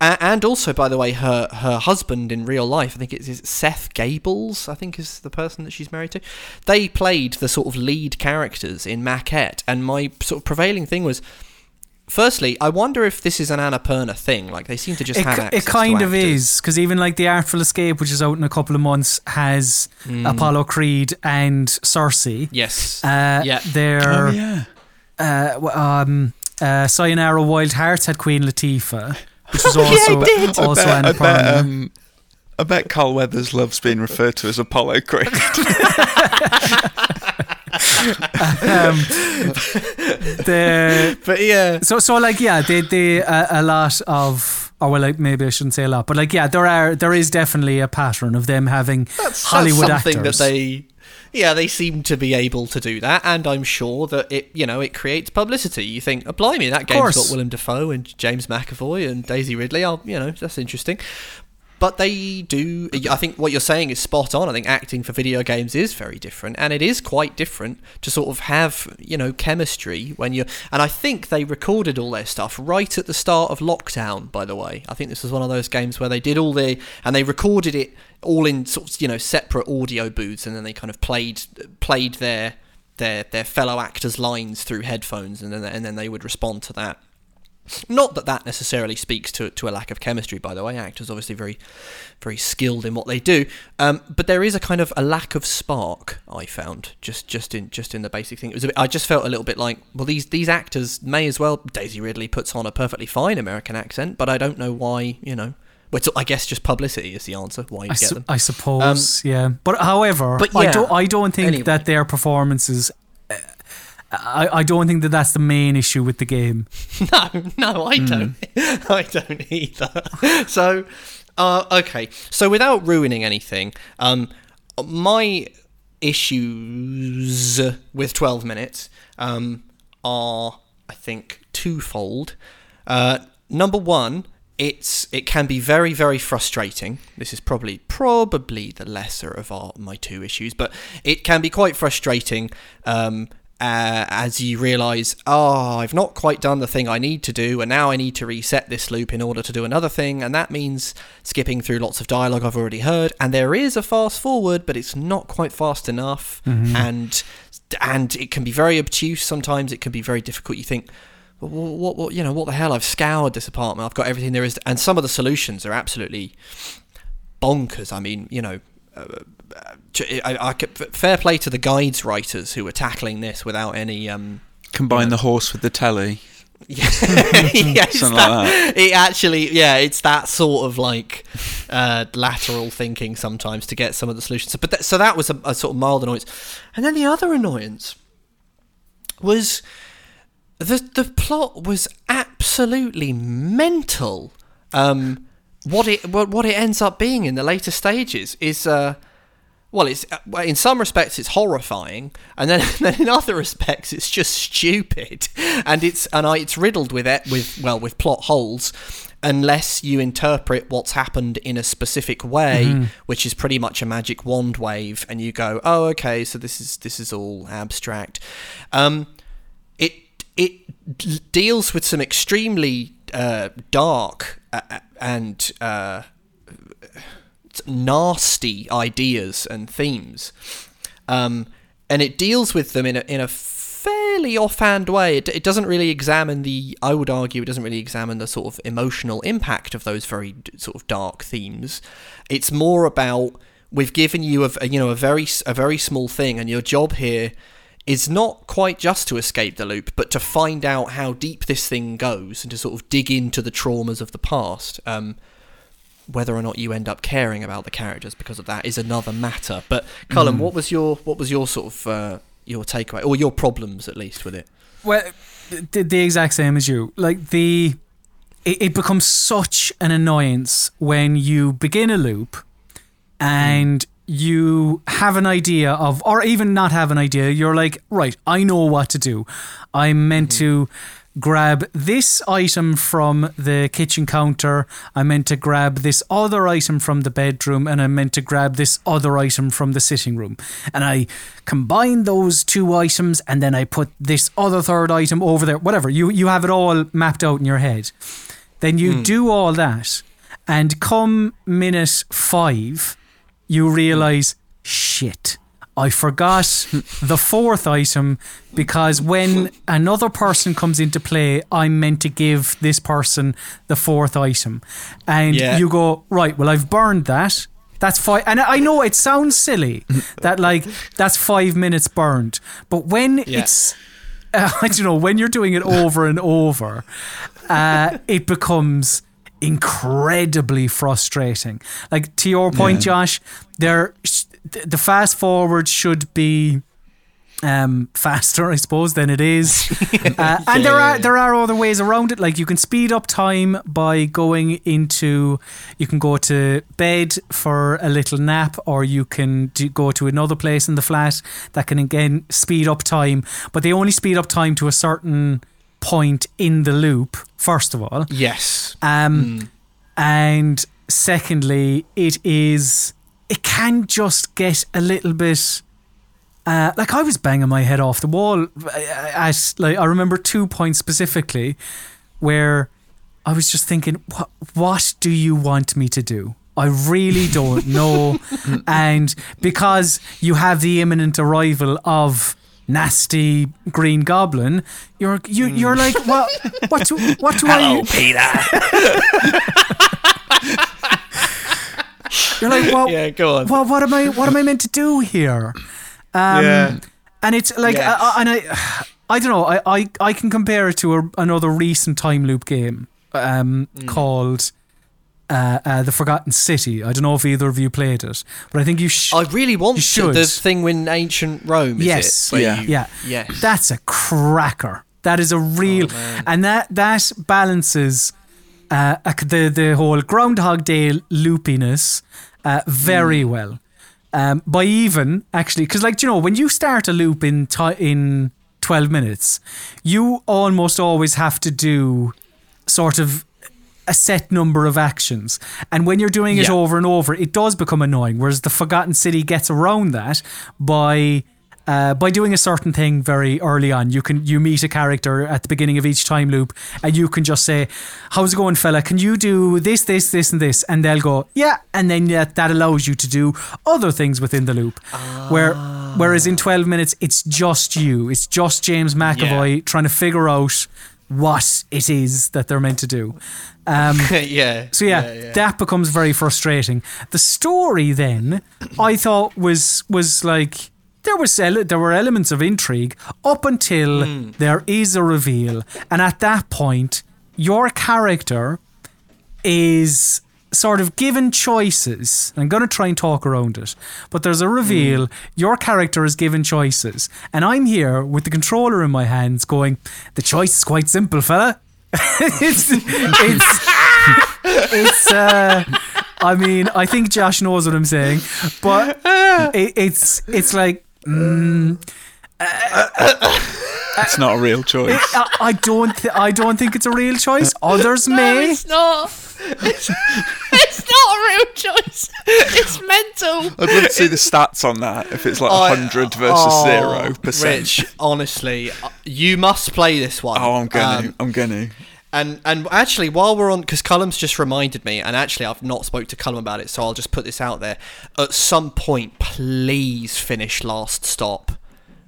uh, and also, by the way, her her husband in real life, I think it's Seth Gables. I think is the person that she's married to. They played the sort of lead characters in Maquette, and my sort of prevailing thing was Firstly, I wonder if this is an Annapurna thing. Like they seem to just it, have access It kind of is because even like the Artful Escape, which is out in a couple of months, has mm. Apollo Creed and Cersei. Yes. Uh, yeah. They're. Oh, yeah. Uh, um, uh, Sayonara Wild Hearts had Queen Latifah, which was also yeah, also I bet, Annapurna. I bet, Carl Weathers loves being referred to as Apollo Creed. um, the, but yeah. So so like yeah, they they uh, a lot of or well like maybe I shouldn't say a lot, but like yeah, there are there is definitely a pattern of them having that's, Hollywood that's something actors. that they yeah, they seem to be able to do that, and I'm sure that it, you know, it creates publicity. You think, oh, blimey, that game's got Willem Dafoe and James McAvoy and Daisy Ridley. I'll, you know, that's interesting but they do. I think what you're saying is spot on. I think acting for video games is very different, and it is quite different to sort of have you know chemistry when you're. And I think they recorded all their stuff right at the start of lockdown. By the way, I think this was one of those games where they did all the and they recorded it all in sort of you know separate audio booths, and then they kind of played played their their their fellow actors' lines through headphones, and then and then they would respond to that. Not that that necessarily speaks to to a lack of chemistry, by the way. Actors obviously very, very skilled in what they do, um, but there is a kind of a lack of spark. I found just just in just in the basic thing. It was a bit, I just felt a little bit like, well, these these actors may as well. Daisy Ridley puts on a perfectly fine American accent, but I don't know why. You know, well, I guess just publicity is the answer. Why you I get su- them? I suppose, um, yeah. But however, but yeah, I don't. I don't think anyway. that their performances I, I don't think that that's the main issue with the game. No, no, I mm. don't. I don't either. So, Uh, okay, so without ruining anything, um, my issues with 12 minutes um, are, I think, twofold. Uh, number one, it's it can be very very frustrating. This is probably probably the lesser of our my two issues, but it can be quite frustrating um, uh, as you realize, oh, I've not quite done the thing I need to do, and now I need to reset this loop in order to do another thing, and that means skipping through lots of dialogue I've already heard. And there is a fast forward, but it's not quite fast enough, and and it can be very obtuse sometimes. It can be very difficult. You think. What, what, what, you know, what the hell? I've scoured this apartment. I've got everything there is, and some of the solutions are absolutely bonkers. I mean, you know, I, I, fair play to the guides writers who were tackling this without any. Um, Combine the horse with the telly. yeah, Something that- like that. It actually, yeah, it's that sort of like uh, lateral thinking sometimes to get some of the solutions. But that, so that was a, a sort of mild annoyance, and then the other annoyance was the the plot was absolutely mental. Um, what it what, what it ends up being in the later stages is uh, well, it's uh, in some respects it's horrifying, and then, then in other respects it's just stupid, and it's and I, it's riddled with it with well with plot holes, unless you interpret what's happened in a specific way, which is pretty much a magic wand wave, and you go, oh okay, so this is this is all abstract. Um, it deals with some extremely uh, dark uh, and uh, nasty ideas and themes, um, and it deals with them in a in a fairly offhand way. It, it doesn't really examine the. I would argue it doesn't really examine the sort of emotional impact of those very sort of dark themes. It's more about we've given you a, you know a very a very small thing, and your job here is not quite just to escape the loop, but to find out how deep this thing goes and to sort of dig into the traumas of the past. Um, whether or not you end up caring about the characters because of that is another matter. But Colm, what was your what was your sort of uh, your takeaway or your problems at least with it? Well, the, the exact same as you. Like the, it, it becomes such an annoyance when you begin a loop, and you have an idea of, or even not have an idea. You're like, right, I know what to do. I'm meant mm-hmm. to grab this item from the kitchen counter. I'm meant to grab this other item from the bedroom, and I'm meant to grab this other item from the sitting room. And I combine those two items, and then I put this other third item over there. Whatever you you have it all mapped out in your head. Then you hmm. do all that, and come minute five, you realize shit. I forgot the fourth item because when another person comes into play, I'm meant to give this person the fourth item. And Yeah. you go, right, well, I've burned that. That's five. And I know it sounds silly that, like, that's five minutes burned. But when Yeah. it's, uh, I don't know, when you're doing it over and over, uh, it becomes incredibly frustrating. Like to your point, Josh, there the fast forward should be um, faster, I suppose, than it is. Uh, and there are there are other ways around it. Like you can speed up time by going into, you can go to bed for a little nap, or you can do, go to another place in the flat that can again speed up time. But they only speed up time to a certain point in the loop. First of all, Yes. um, and secondly, it is it can just get a little bit. Uh, like I was banging my head off the wall at like I remember two points specifically where I was just thinking, what what do you want me to do? I really don't know, and because you have the imminent arrival of nasty green goblin, you're you you're like, what what do what do I? You're like, well, Yeah, go on. well, what am I? What am I meant to do here? Um, Yeah. and it's like. I, I- and I, I don't know. I, I, I can compare it to a, another recent time loop game um, Mm. called uh, uh, The Forgotten City. I don't know if either of you played it, but I think you should. I really want You should. The thing in ancient Rome. Is Yes. It, Yeah. you- yeah, Yes. that's a cracker. That is a real, Oh, and that that balances uh, the the whole Groundhog Day loopiness uh, very well. Um, by even actually, because like you know when you start a loop in ti in twelve minutes, you almost always have to do sort of a set number of actions. And when you're doing it Yeah. over and over, it does become annoying. Whereas the Forgotten City gets around that by uh, by doing a certain thing very early on. You can you meet a character at the beginning of each time loop, and you can just say, "How's it going, fella? Can you do this, this, this, and this?" And they'll go, "Yeah," and then that, that allows you to do other things within the loop. Where whereas in twelve minutes, it's just you. It's just James McAvoy trying to figure out what it is that they're meant to do. Um, yeah. so yeah, that becomes very frustrating. The story then, I thought was was like there was ele- there were elements of intrigue up until there is a reveal, and at that point, your character is sort of given choices. I'm going to try and talk around it, but there's a reveal. Your character is given choices, and I'm here with the controller in my hands, going, "The choice is quite simple, fella." it's it's it's uh I mean I think Josh knows what I'm saying but it, it's it's like mm, It's not a real choice. I, I don't th- I don't think it's a real choice others may it's not. It's, it's not a real choice. It's mental. I'd love to see the stats on that. If it's like I- 100 versus oh, zero percent. Rich, honestly, uh, you must play this one. Oh, I'm gonna. Um, I'm gonna. And and actually, while we're on, because Colm's just reminded me, and actually I've not spoke to Colm about it, so I'll just put this out there. At some point, please finish Last Stop.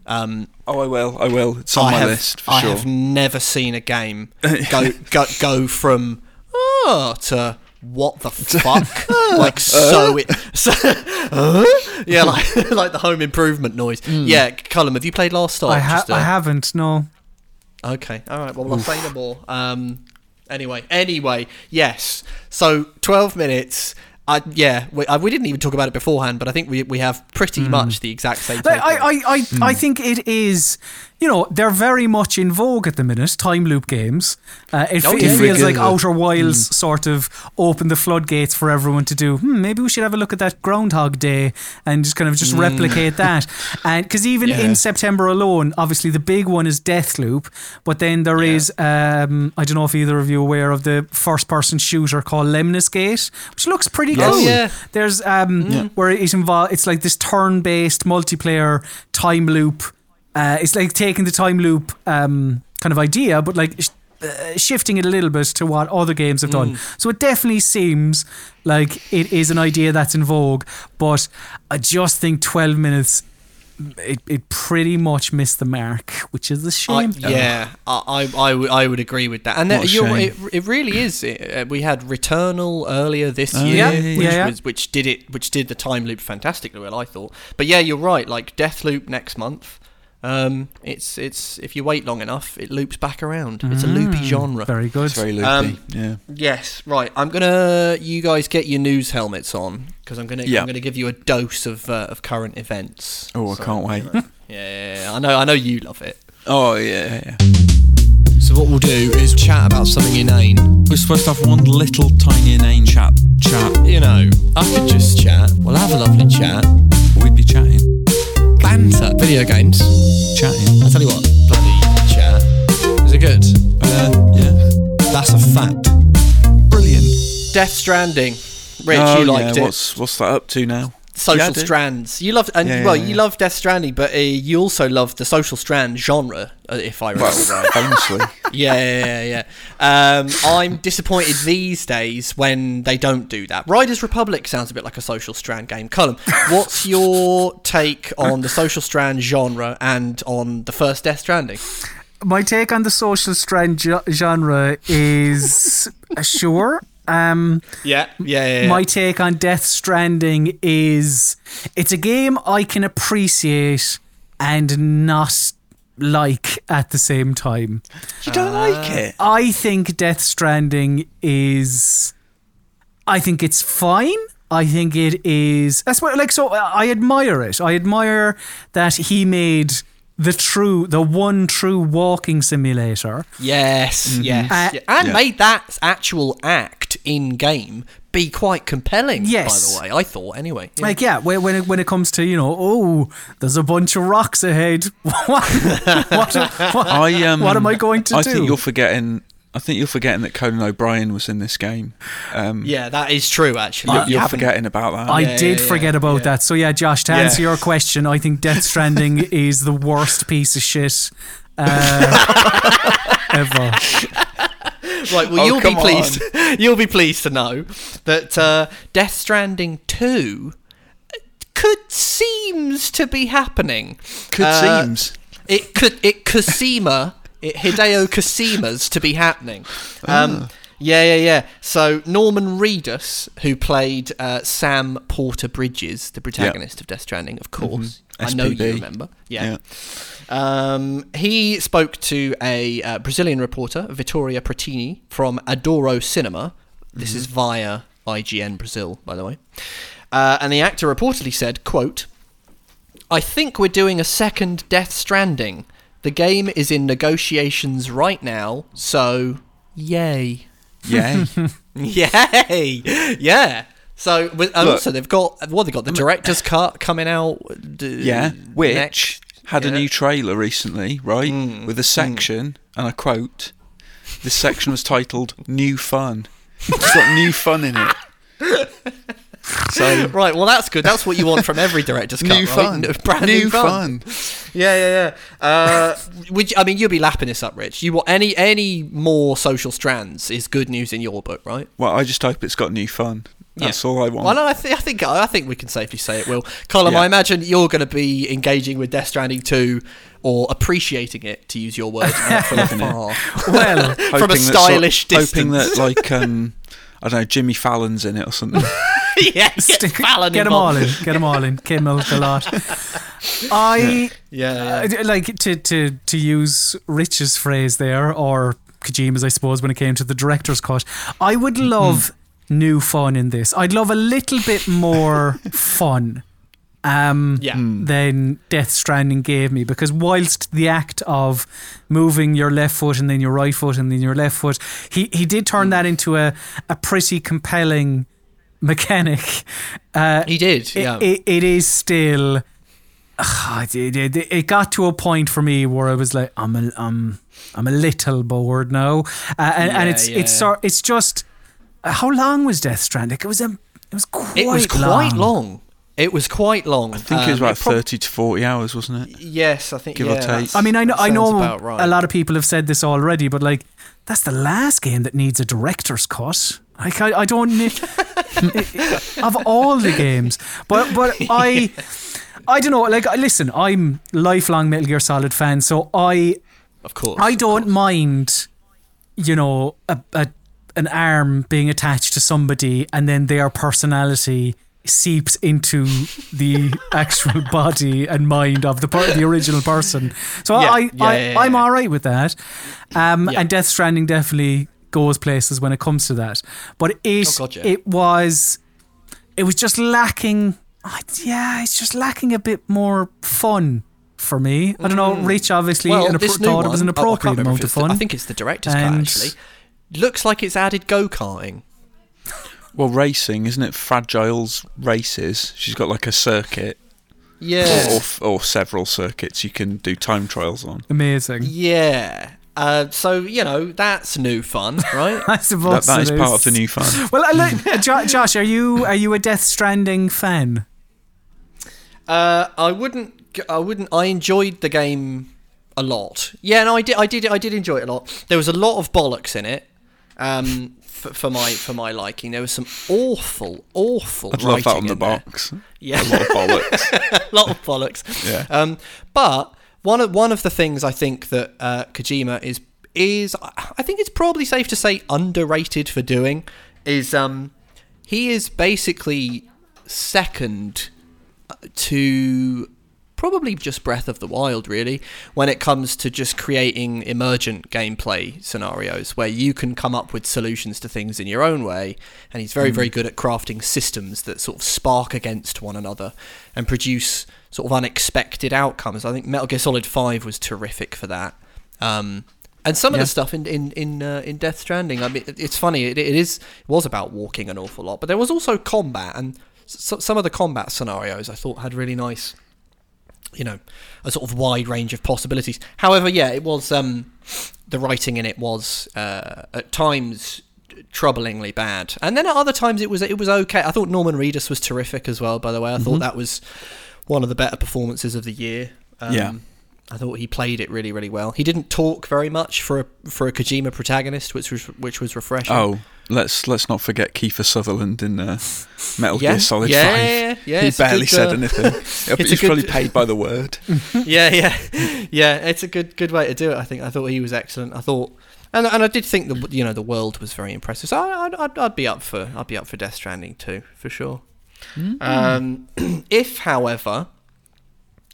Um, Oh, I will. I will. It's on I my have, list for I sure. have never seen a game go go go from oh to what the fuck like so it so, uh? yeah like like the home improvement noise yeah Colm have you played Last Stop I, ha- Just, uh, I haven't no Okay. All right. Well, I'll say no more. Um. Anyway. Anyway. Yes. So twelve minutes. I yeah. We, I, we didn't even talk about it beforehand, but I think we we have pretty much the exact same. Like, takeaway. I, I, I, I think it is, you know, they're very much in vogue at the minute, time loop games. Uh, it, Oh, fe- yeah. it feels like Outer Wilds sort of opened the floodgates for everyone to do, hmm, maybe we should have a look at that Groundhog Day and just kind of just replicate that. And because even Yeah. in September alone, obviously the big one is Deathloop, but then there is, um, I don't know if either of you are aware of the first person shooter called Lemnis Gate, which looks pretty Yes. cool. Oh, yeah. There's um where it involved. it's like this turn-based multiplayer time loop. Uh, it's like taking the time loop um kind of idea, but like sh- uh, shifting it a little bit to what other games have done. So it definitely seems like it is an idea that's in vogue, but I just think 12 minutes. It, it pretty much missed the mark, which is a shame. yeah, I, I, I would- I would agree with that, and What that a you're, shame. it, it really is. It, uh, we had Returnal earlier this Oh, year, yeah, which, yeah, yeah. Was, which did it, which did the time loop fantastically well, I thought. But yeah, you're right. Like Deathloop next month, um, it's it's if you wait long enough, it loops back around. It's a loopy genre. Very good. It's very loopy. Um, yeah. Yes, right. I'm gonna. You guys get your news helmets on because I'm gonna. Yeah. I'm gonna give you a dose of uh, of current events. Oh, I can't wait. Yeah, yeah, yeah, I know. I know you love it. Oh yeah, yeah. So what we'll do is chat about something inane. We're supposed to have one little tiny inane chat. Chat. You know, I could just chat. We'll have a lovely chat. We'd be chatting. Banter. Video games. Chatting. I tell you what, bloody chat. Is it good? Uh, yeah. That's a fact. Brilliant. Death Stranding. Rich, oh, you liked yeah. it. What's what's that up to now? Social Yeah, strands. You love and Yeah, well, yeah, you love Death Stranding, but uh, you also love the social strand genre, uh, if I remember Well, right. famously. Yeah, yeah, yeah. yeah. Um, I'm disappointed these days when they don't do that. Riders Republic sounds a bit like a social strand game. Colm, what's your take on the social strand genre and on the first Death Stranding? my take on the social strand ge- genre is uh, sure. Um, Yeah, yeah, yeah. my take on Death Stranding is it's a game I can appreciate and not like at the same time. You don't like it? I think Death Stranding is. I think it's fine. I think it is. That's what, like, so I admire it. I admire that he made the true, the one true walking simulator. Yes, yes, Uh, yeah. and Yeah. made that actual act in game be quite compelling. Yes. by the way, I thought anyway. Yeah. Like yeah, when when it, when it comes to you know, oh, there's a bunch of rocks ahead. what, what, what, I um, what am I going to I do? I think you're forgetting. I think you're forgetting that Conan O'Brien was in this game. Um, yeah, that is true. Actually, you're, You you're forgetting about that. I Yeah, did yeah, forget yeah, about yeah. that. So yeah, Josh, to Yeah. answer your question, I think Death Stranding is the worst piece of shit uh, ever. Right, well, Oh, you'll be pleased. you'll be pleased to know that uh, Death Stranding Two could seems to be happening. Could Uh, seems. It could. It Kojima. It Hideo Kojima's to be happening. Um, Yeah, yeah, yeah. So Norman Reedus, who played uh, Sam Porter Bridges, the protagonist of Death Stranding, of course. I know you remember. Yeah. Um, he spoke to a uh, Brazilian reporter, Vittoria Pratini, from Adoro Cinema. This is via IGN Brazil, by the way. Uh, and the actor reportedly said, quote, I think we're doing a second Death Stranding. The game is in negotiations right now, so yay. Yay. Yay! Yeah. So, with, and Look. also they've got what they got the director's cut coming out. d- yeah. Which next- had a new trailer recently, right? Mm, With a section, and I quote, this section was titled New Fun. It's got new fun in it. So, Right, well that's good. That's what you want from every director's cut. new right? fun. N- Brand new, fun. Yeah, yeah, yeah. Uh, would you, I mean, you'll be lapping this up, Rich. You want any any more social strands is good news in your book, right? Well, I just hope it's got new fun. That's all I want. Well, no, I, th- I think I think we can safely say it will. Colm, Yeah. I imagine you're going to be engaging with Death Stranding 2 or appreciating it, to use your word, uh, from afar. Well, from a Hoping that stylish distance. Hoping that, like, um, I don't know, Jimmy Fallon's in it or something. yeah, get stick, Fallon get them all in. Get them all in. Kimmel, the lot. I Yeah, yeah. uh, like to to to use Rich's phrase there, or Kojima's, I suppose, when it came to the director's cut. I would love new fun in this. I'd love a little bit more fun. Um, Yeah. than Death Stranding gave me because whilst the act of moving your left foot and then your right foot and then your left foot, he, he did turn that into a, a pretty compelling mechanic. Uh, He did, yeah. it, it is still. ah, it, it, it got to a point for me where I was like, I'm a, I'm, I'm a little bored now, uh, and, and it's yeah. it's sort, it's just. uh, How long was Death Stranding? It was a, it was quite. it was quite long. It was quite long. I think it was Um, about prob- 30 to 40 hours, wasn't it? Yes, I think Give or take. I mean, I know, I know about right. a lot of people have said this already, but like, that's the last game that needs a director's cut. Like, I, I don't need of all the games, but but I, I don't know. Like, listen, I'm lifelong Metal Gear Solid fan, so I Of course. I don't mind, you know, a, a an arm being attached to somebody and then their personality seeps into the actual body and mind of the per- the original person. So Yeah, I, yeah, I yeah, I'm all right with that. Um. And Death Stranding definitely goes places when it comes to that. But it Oh, God, yeah. it was it was just lacking. Yeah, it's just lacking a bit more fun. For me, I don't know. Rich obviously Mm. well, an appro- this new it was an one- oh, I can't appropriate remember amount if of it's the- fun. I think it's the director's cut actually. Looks like it's added go karting. Well, racing, isn't it? Fragile's races. She's got like a circuit Yeah. or, or, or several circuits you can do time trials on. Amazing. Yeah. Uh, so you know that's new fun, right? I That, that is it part of the new fun. Well, I like, uh, Josh, are you are you a Death Stranding fan? uh, I wouldn't. g- I wouldn't. I enjoyed the game a lot. Yeah, no, I did. I did. I did enjoy it a lot. There was a lot of bollocks in it. Um, for, for my for my liking, there was some awful, awful. I'd love that writing on the in there. box. Yeah. A lot of bollocks. a lot of bollocks. Yeah. Um, but one of one of the things I think that uh, Kojima is is I think it's probably safe to say underrated for doing is um, he is basically second uh, to probably just Breath of the Wild, really, when it comes to just creating emergent gameplay scenarios where you can come up with solutions to things in your own way. And he's very, very good at crafting systems that sort of spark against one another and produce sort of unexpected outcomes. I think Metal Gear Solid 5 was terrific for that. Um, and some of Yeah. the stuff in in in, uh, in Death Stranding, I mean, it's funny. It, it is it was about walking an awful lot, but there was also combat, and s- some of the combat scenarios I thought had really nice, you know, a sort of wide range of possibilities. However, yeah, it was um, the writing in it was uh, at times troublingly bad, and then at other times it was it was okay. I thought Norman Reedus was terrific as well. By the way, I thought that was one of the better performances of the year. Um, Yeah. I thought he played it really, really well. He didn't talk very much for a for a Kojima protagonist, which was which was refreshing. Oh, let's let's not forget Kiefer Sutherland in uh, Metal Yeah, Gear Solid yeah, Five. yeah, yeah, he barely good, said uh, anything. He's good- probably paid by the word. yeah, yeah, yeah. It's a good good way to do it. I think. I thought he was excellent. I thought, and and I did think the you know the world was very impressive. So I- I'd I'd, I'd be up for I'd be up for Death Stranding too for sure. Um, if, however,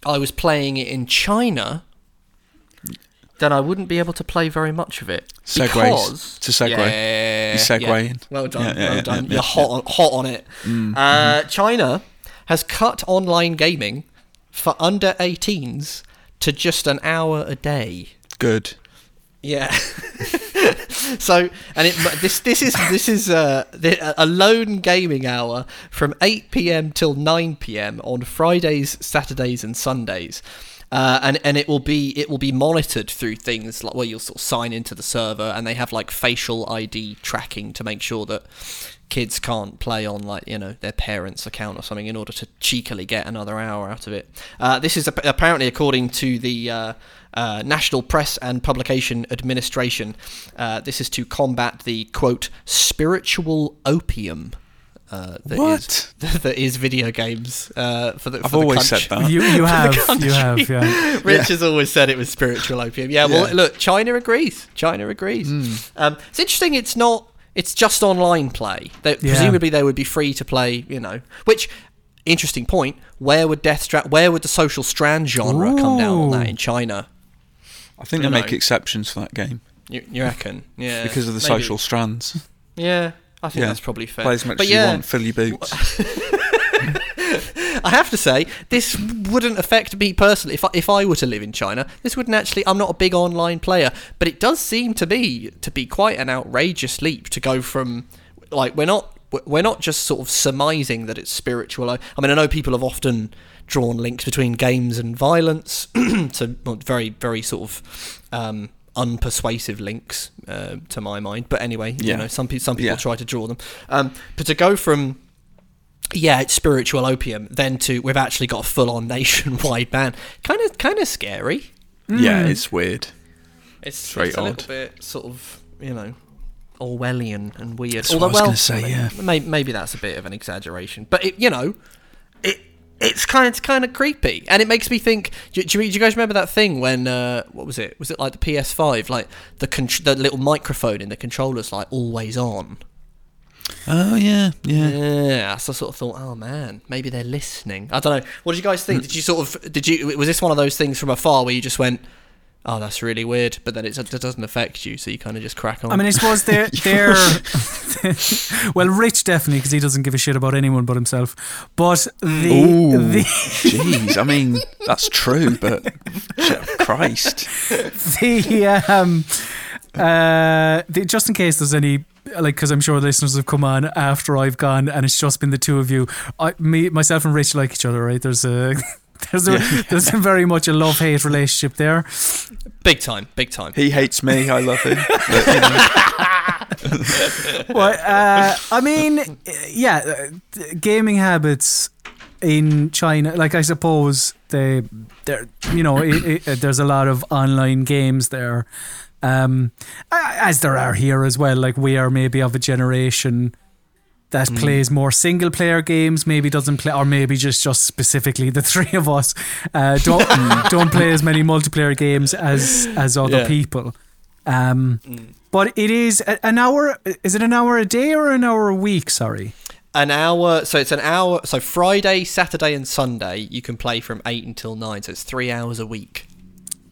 I was playing it in China, then I wouldn't be able to play very much of it. Segues. Because, It's segue. Yeah, You segueing. yeah. Well done, Yeah, yeah, well done. yeah, You're yeah, hot, on, hot on it. Uh, China has cut online gaming for under 18s to just an hour a day. Good. Yeah. so, and it this this is this is uh, the, a lone gaming hour from 8 p.m. till 9 p.m. on Fridays, Saturdays, and Sundays. Uh, and and it will be it will be monitored through things like well you'll sort of sign into the server and they have like facial ID tracking to make sure that kids can't play on like you know their parents' account or something in order to cheekily get another hour out of it. Uh, this is ap- apparently according to the uh, National Press and Publication Administration. Uh, this is to combat the quote spiritual opium. Uh, that is- that is video games uh, for the. I've for the always country. said that. You you have you have yeah. Rich has always said it was spiritual opium. Yeah, well, Yeah. look, China agrees. China agrees. Um, it's interesting. It's not. It's just online play. They, Yeah. Presumably, they would be free to play. You know, which interesting point. Where would Death Strand? Where would the social strand genre come down on that in China? I think You they make exceptions for that game You, you reckon? Yeah, because of the maybe. social strands. Yeah, I think Yeah. that's probably fair. Play as much but as yeah, you want, fill your boots. I have to say, this wouldn't affect me personally. If I, if I were to live in China, this wouldn't actually. I'm not a big online player, but it does seem to me to be quite an outrageous leap to go from like we're not we're not just sort of surmising that it's spiritual. I I mean, I know people have often drawn links between games and violence to very very sort of um, unpersuasive links uh, to my mind. But anyway, you know, some people some people Yeah. try to draw them. Um, but to go from yeah, it's spiritual opium. Then to we've actually got a full on nationwide ban. Kind of, kind of scary. Yeah, it's weird. It's, very it's a little odd. bit sort of you know Orwellian and weird. That's what I was gonna say, yeah. maybe, maybe that's a bit of an exaggeration, but it, you know, it it's kind of it's kind of creepy, and it makes me think. Do, do, you, do you guys remember that thing when uh, what was it? Was it like the PS5, like the con- the little microphone in the controllers, like always on? Oh yeah, yeah. Yeah, so I sort of thought, oh man, maybe they're listening. I don't know. What did you guys think? Did you sort of did you was this one of those things from afar where you just went, oh, that's really weird, but then it doesn't affect you, so you kind of just crack on. I mean, I suppose they're they're well, Rich definitely because he doesn't give a shit about anyone but himself. But the Ooh, the jeez. I mean, that's true, but Christ. the um uh the, just in case there's any like because I'm sure listeners have come on after I've gone and it's just been the two of you. I me myself and Rich like each other, right? There's a there's a there's a very much a love hate relationship there. big time, big time. He hates me. I love him. But, you know, well, uh, I mean, yeah, uh, gaming habits in China, like I suppose they, there, you know, it, it, there's a lot of online games there, um, as there are here as well. Like we are maybe of a generation that plays more single player games, maybe doesn't play, or maybe just just specifically the three of us uh, don't don't play as many multiplayer games as as other Yeah. people. Um, but it is an hour. Is it an hour a day or an hour a week? Sorry. an hour. So it's an hour. So Friday, Saturday, and Sunday you can play from eight until nine. So it's three hours a week.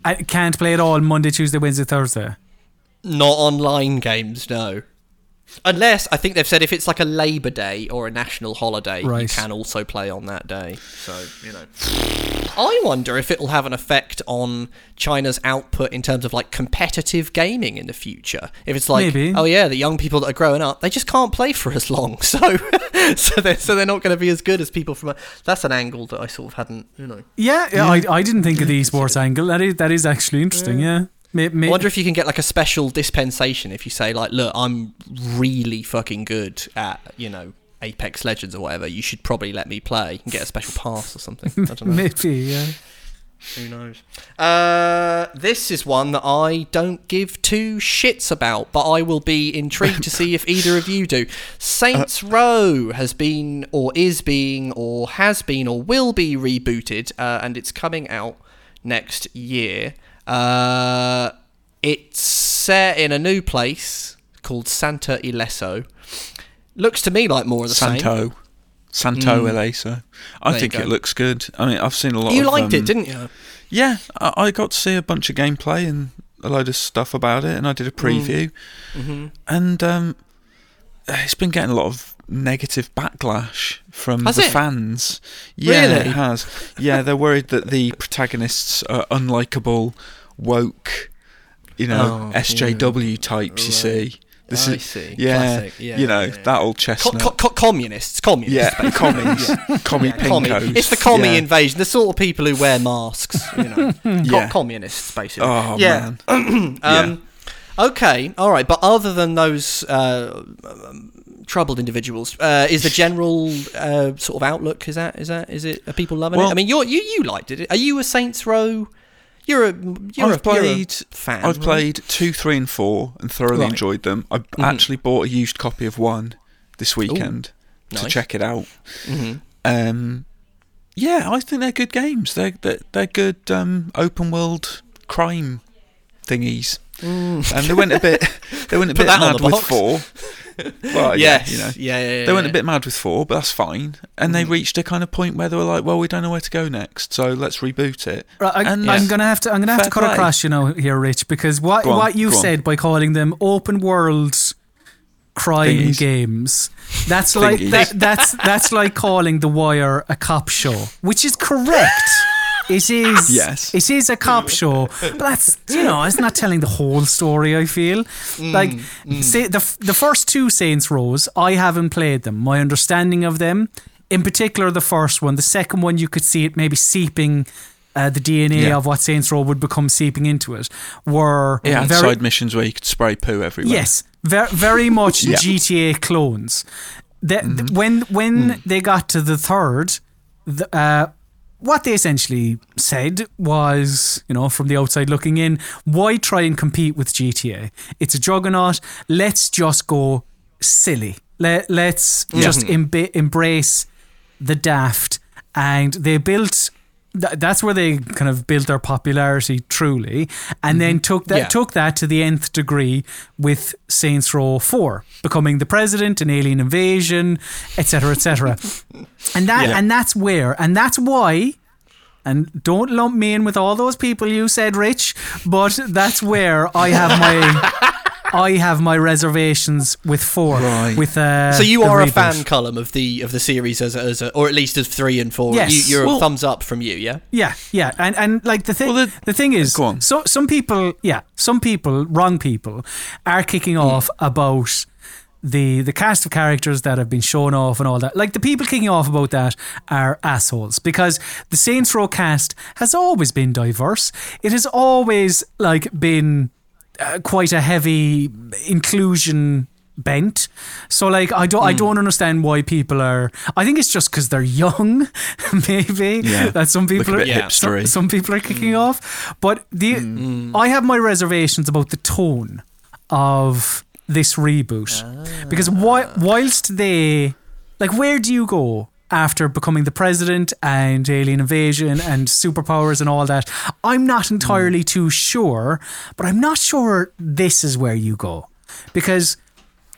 I can't play at all Monday, Tuesday, Wednesday, Thursday. Not online games, no. Unless I think they've said if it's like a Labor Day or a national holiday, you can also play on that day. So you know, I wonder if it'll have an effect on China's output in terms of like competitive gaming in the future. If it's like, Maybe. oh yeah, the young people that are growing up, they just can't play for as long, so so they're so they're not going to be as good as people from. A, that's an angle that I sort of hadn't, you know. Yeah, yeah. I, I didn't think of the esports angle. That is that is actually interesting. Yeah. May, may, I wonder if you can get like a special dispensation if you say like, look, I'm really fucking good at you know Apex Legends or whatever. You should probably let me play and get a special pass or something. I don't know. maybe. Yeah. Who knows? Uh, this is one that I don't give two shits about, but I will be intrigued to see if either of you do. Saints Row has been, or is being, or has been, or will be rebooted, uh, and it's coming out next year. Uh, it's set in a new place called Santa Ileso. Looks to me like more of the same. Santo. Santo Mm. Ileso. I There think it looks good. I mean, I've seen a lot You of liked um, it, didn't you? Yeah, I, I got to see a bunch of gameplay and a load of stuff about it, and I did a preview. hmm And um, it's been getting a lot of negative backlash from Has the it? fans. Yeah, Really? it has. Yeah, they're worried that the protagonists are unlikable, woke, you know, Oh, SJW types. You Right. see, this I is see. yeah, Yeah, you know yeah, yeah. that old chestnut. co- co- communists, communists. yeah, commies, commie Yeah, commie. pinkos. It's the commie yeah. invasion. The sort of people who wear masks, you know, Co- Yeah. communists basically. Oh yeah. man, Um, Okay, all right. But other than those uh, um, troubled individuals, uh, is the general uh, sort of outlook? Is that is that is it? Are people loving Well- it? I mean, you're, you you liked it. Are you a Saints Row? You're a you're, I've a, you're a played- fan. I've right? played two, three, and four, and thoroughly Right. enjoyed them. I Mhm. actually bought a used copy of one this weekend to nice. check it out. Mhm. Um, yeah, I think they're good games. They're they're, they're good um, open world crime thingies. Mm. And they went a bit they went a Put bit mad with four. Well, yes. yeah, you know. yeah, yeah, yeah, They went a bit mad with four, but that's fine. And they Mhm. reached a kind of point where they were like, "Well, we don't know where to go next, so let's reboot it." Right, I, And- I'm Yes. gonna have to. I'm gonna have to cut play. across you know here, Rich, because what on, what you go on. said by calling them open world crime Thingies. games, that's like that, that's that's like calling The Wire a cop show, which is correct. It is. Yes. It is a cop show, but that's you know it's not telling the whole story. I feel like say the the first two Saints Rows I haven't played them. My understanding of them, in particular the first one, the second one you could see it maybe seeping. Uh, the DNA Yeah. of what Saints Row would become seeping into it were yeah, very side missions where you could spray poo everywhere. Yes, very, very much Yeah. GTA clones. The, th- when when they got to the third, the, uh, what they essentially said was, you know, from the outside looking in, why try and compete with GTA? It's a juggernaut. Let's just go silly. Let, let's just mm-hmm. emba- embrace the daft. And they built. Th- That's where they kind of built their popularity truly, and then mm-hmm. took that Yeah. took that to the nth degree with Saints Row Four, becoming the president, an alien invasion, etc., etc. and that Yeah. and that's where and that's why. And don't lump me in with all those people you said, Rich. But that's where I have my I have my reservations with four. Right. With uh, So you the are a fan, Colm of the of the series as a, as a, or at least of three and four. Yes. You, you're Well- a thumbs up from you, yeah. Yeah, yeah, and and like the thing, Well, the- the, thing is, Go on. so some people, yeah, some people, wrong people, are kicking Hmm. off about the the cast of characters that have been shown off and all that. Like the people kicking off about that are assholes because the Saints Row cast has always been diverse. It has always like been uh, quite a heavy inclusion bent. So like I don't I Hmm. don't understand why people are I think it's just cuz they're young maybe Yeah. that some people are Yeah. some, some people are kicking off but the I have my reservations about the tone of this reboot because whi- whilst they like where do you go after becoming the president and alien invasion and superpowers and all that i'm not entirely too sure but i'm not sure this is where you go because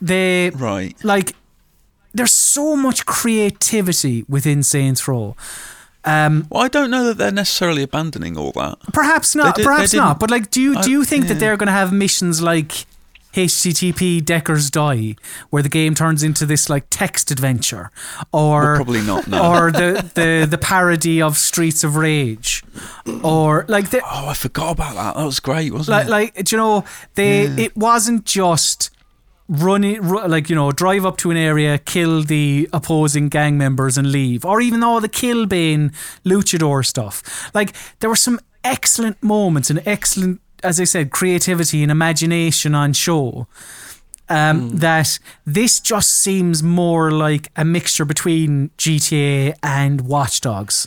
they Right. like there's so much creativity within Saints Row. Um, Well, I don't know that they're necessarily abandoning all that. perhaps not. did- perhaps not. But like, do you do you think that yeah. they're going to have missions like HTTP Deckers Die, where the game turns into this like text adventure, or Well, probably not, no. or the, the the parody of Streets of Rage, or like the, Oh, I forgot about that. That was great, wasn't like, it? like do you know they it wasn't just running ru- like you know drive up to an area kill the opposing gang members and leave or even all the killbane luchador stuff like there were some excellent moments and excellent as i said creativity and imagination on show um, that this just seems more like a mixture between GTA and Watch Dogs.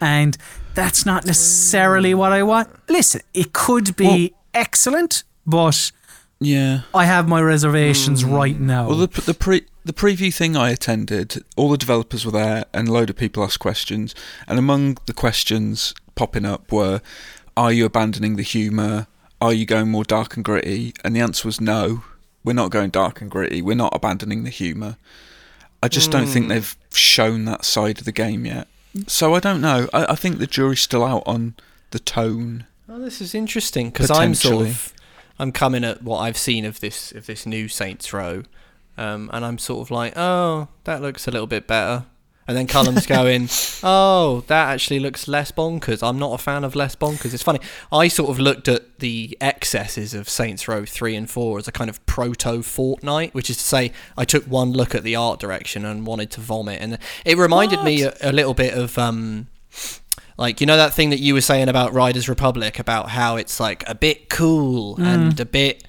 And that's not necessarily what I want. Listen, it could be excellent, but yeah. I have my reservations right now. Well, the the pre the preview thing I attended, all the developers were there, and a load of people asked questions. And among the questions popping up were, "Are you abandoning the humour? Are you going more dark and gritty?" And the answer was no. We're not going dark and gritty. We're not abandoning the humour. I just don't think they've shown that side of the game yet. So I don't know. I, I think the jury's still out on the tone. Oh, this is interesting because I'm sort of I'm coming at what I've seen of this of this new Saints Row, um, and I'm sort of like, oh, that looks a little bit better. And then Colm's going, oh, that actually looks less bonkers. I'm not a fan of less bonkers. It's funny. I sort of looked at the excesses of Saints Row 3 and 4 as a kind of proto Fortnite, which is to say, I took one look at the art direction and wanted to vomit. And it reminded me a, a little bit of. Um, like you know that thing that you were saying about Riders Republic about how it's like a bit cool Mm. and a bit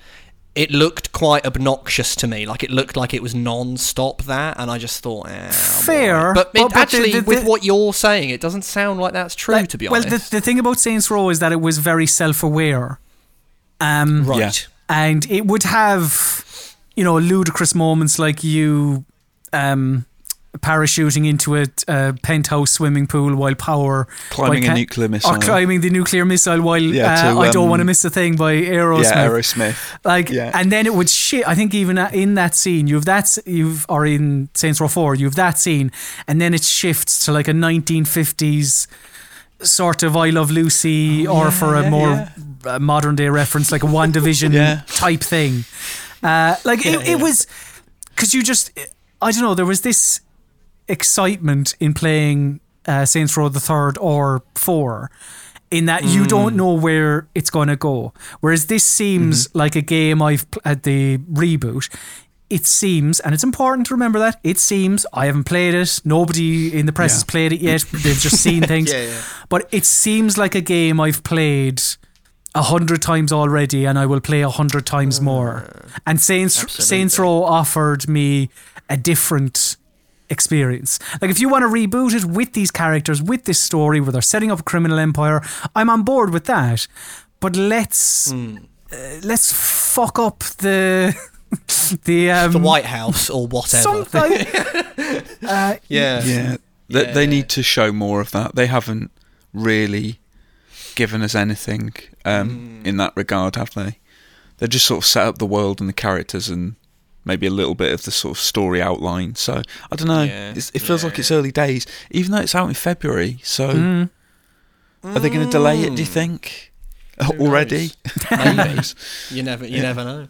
it looked quite obnoxious to me like it looked like it was non-stop that and I just thought eh, Fair, but, it, but- but actually the- with the- what you're saying it doesn't sound like that's true Like, to be well, the, the thing about Saints Row is that it was very self aware. Um, right Yeah. and it would have you know ludicrous moments like you um parachuting into a, a penthouse swimming pool while power Climbing while a nuclear missile. or climbing the nuclear missile while Yeah, uh, to, I don't want to um, miss a thing by Aerosmith. Yeah, Aerosmith. Like, Yeah. and then it would shit. I think even in that scene, you've that you've or in Saints Row Four, you've that scene, and then it shifts to like a 1950s sort of I Love Lucy, or for a Oh, yeah, more yeah. uh, modern day reference, like a One Direction Yeah. type thing. Uh, like it, Yeah, it was because you just I don't know. There was this excitement in playing uh, Saints Row the Third or Four. In that you Mm. don't know where it's going to go, whereas this seems Mm-hmm. like a game I've at the reboot. It seems, and it's important to remember that it seems I haven't played it. Nobody in the press Yeah. has played it yet. They've just seen things. Yeah, yeah. But it seems like a game I've played a hundred times already, and I will play a hundred times more. And Saints Saints. Row offered me a different experience. Like if you want to reboot it with these characters, with this story where they're setting up a criminal empire, I'm on board with that. But let's Hmm. uh, let's fuck up the the um the White House or whatever some, uh, yeah Yeah, they, Yeah. they need to show more of that. They haven't really given us anything um, in that regard, have they? They just sort of set up the world and the characters and maybe a little bit of the sort of story outline. So I don't know. Yeah, It's, it feels like yeah. it's early days, even though it's out in February. So mm, are they going to delay it? Do you think already? Maybe. You never, you never know.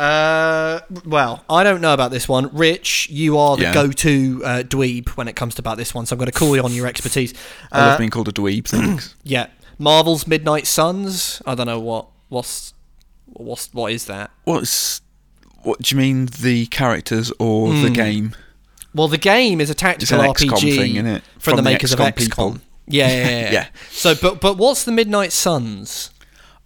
Uh, well, I don't know about this one. Rich, you are the Yeah. go-to uh, dweeb when it comes to about this one, so I'm going to call you on your expertise. I love Uh, being called a dweeb. Thanks. yeah, Marvel's Midnight Suns. I don't know what what's what's what is that. What's what do you mean? The characters or the Hmm. game? Well, the game is a tactical It's an XCOM RPG thing, innit? from, the From the makers of XCOM XCOM. people. Yeah, yeah, yeah, Yeah. So, but but what's the Midnight Suns?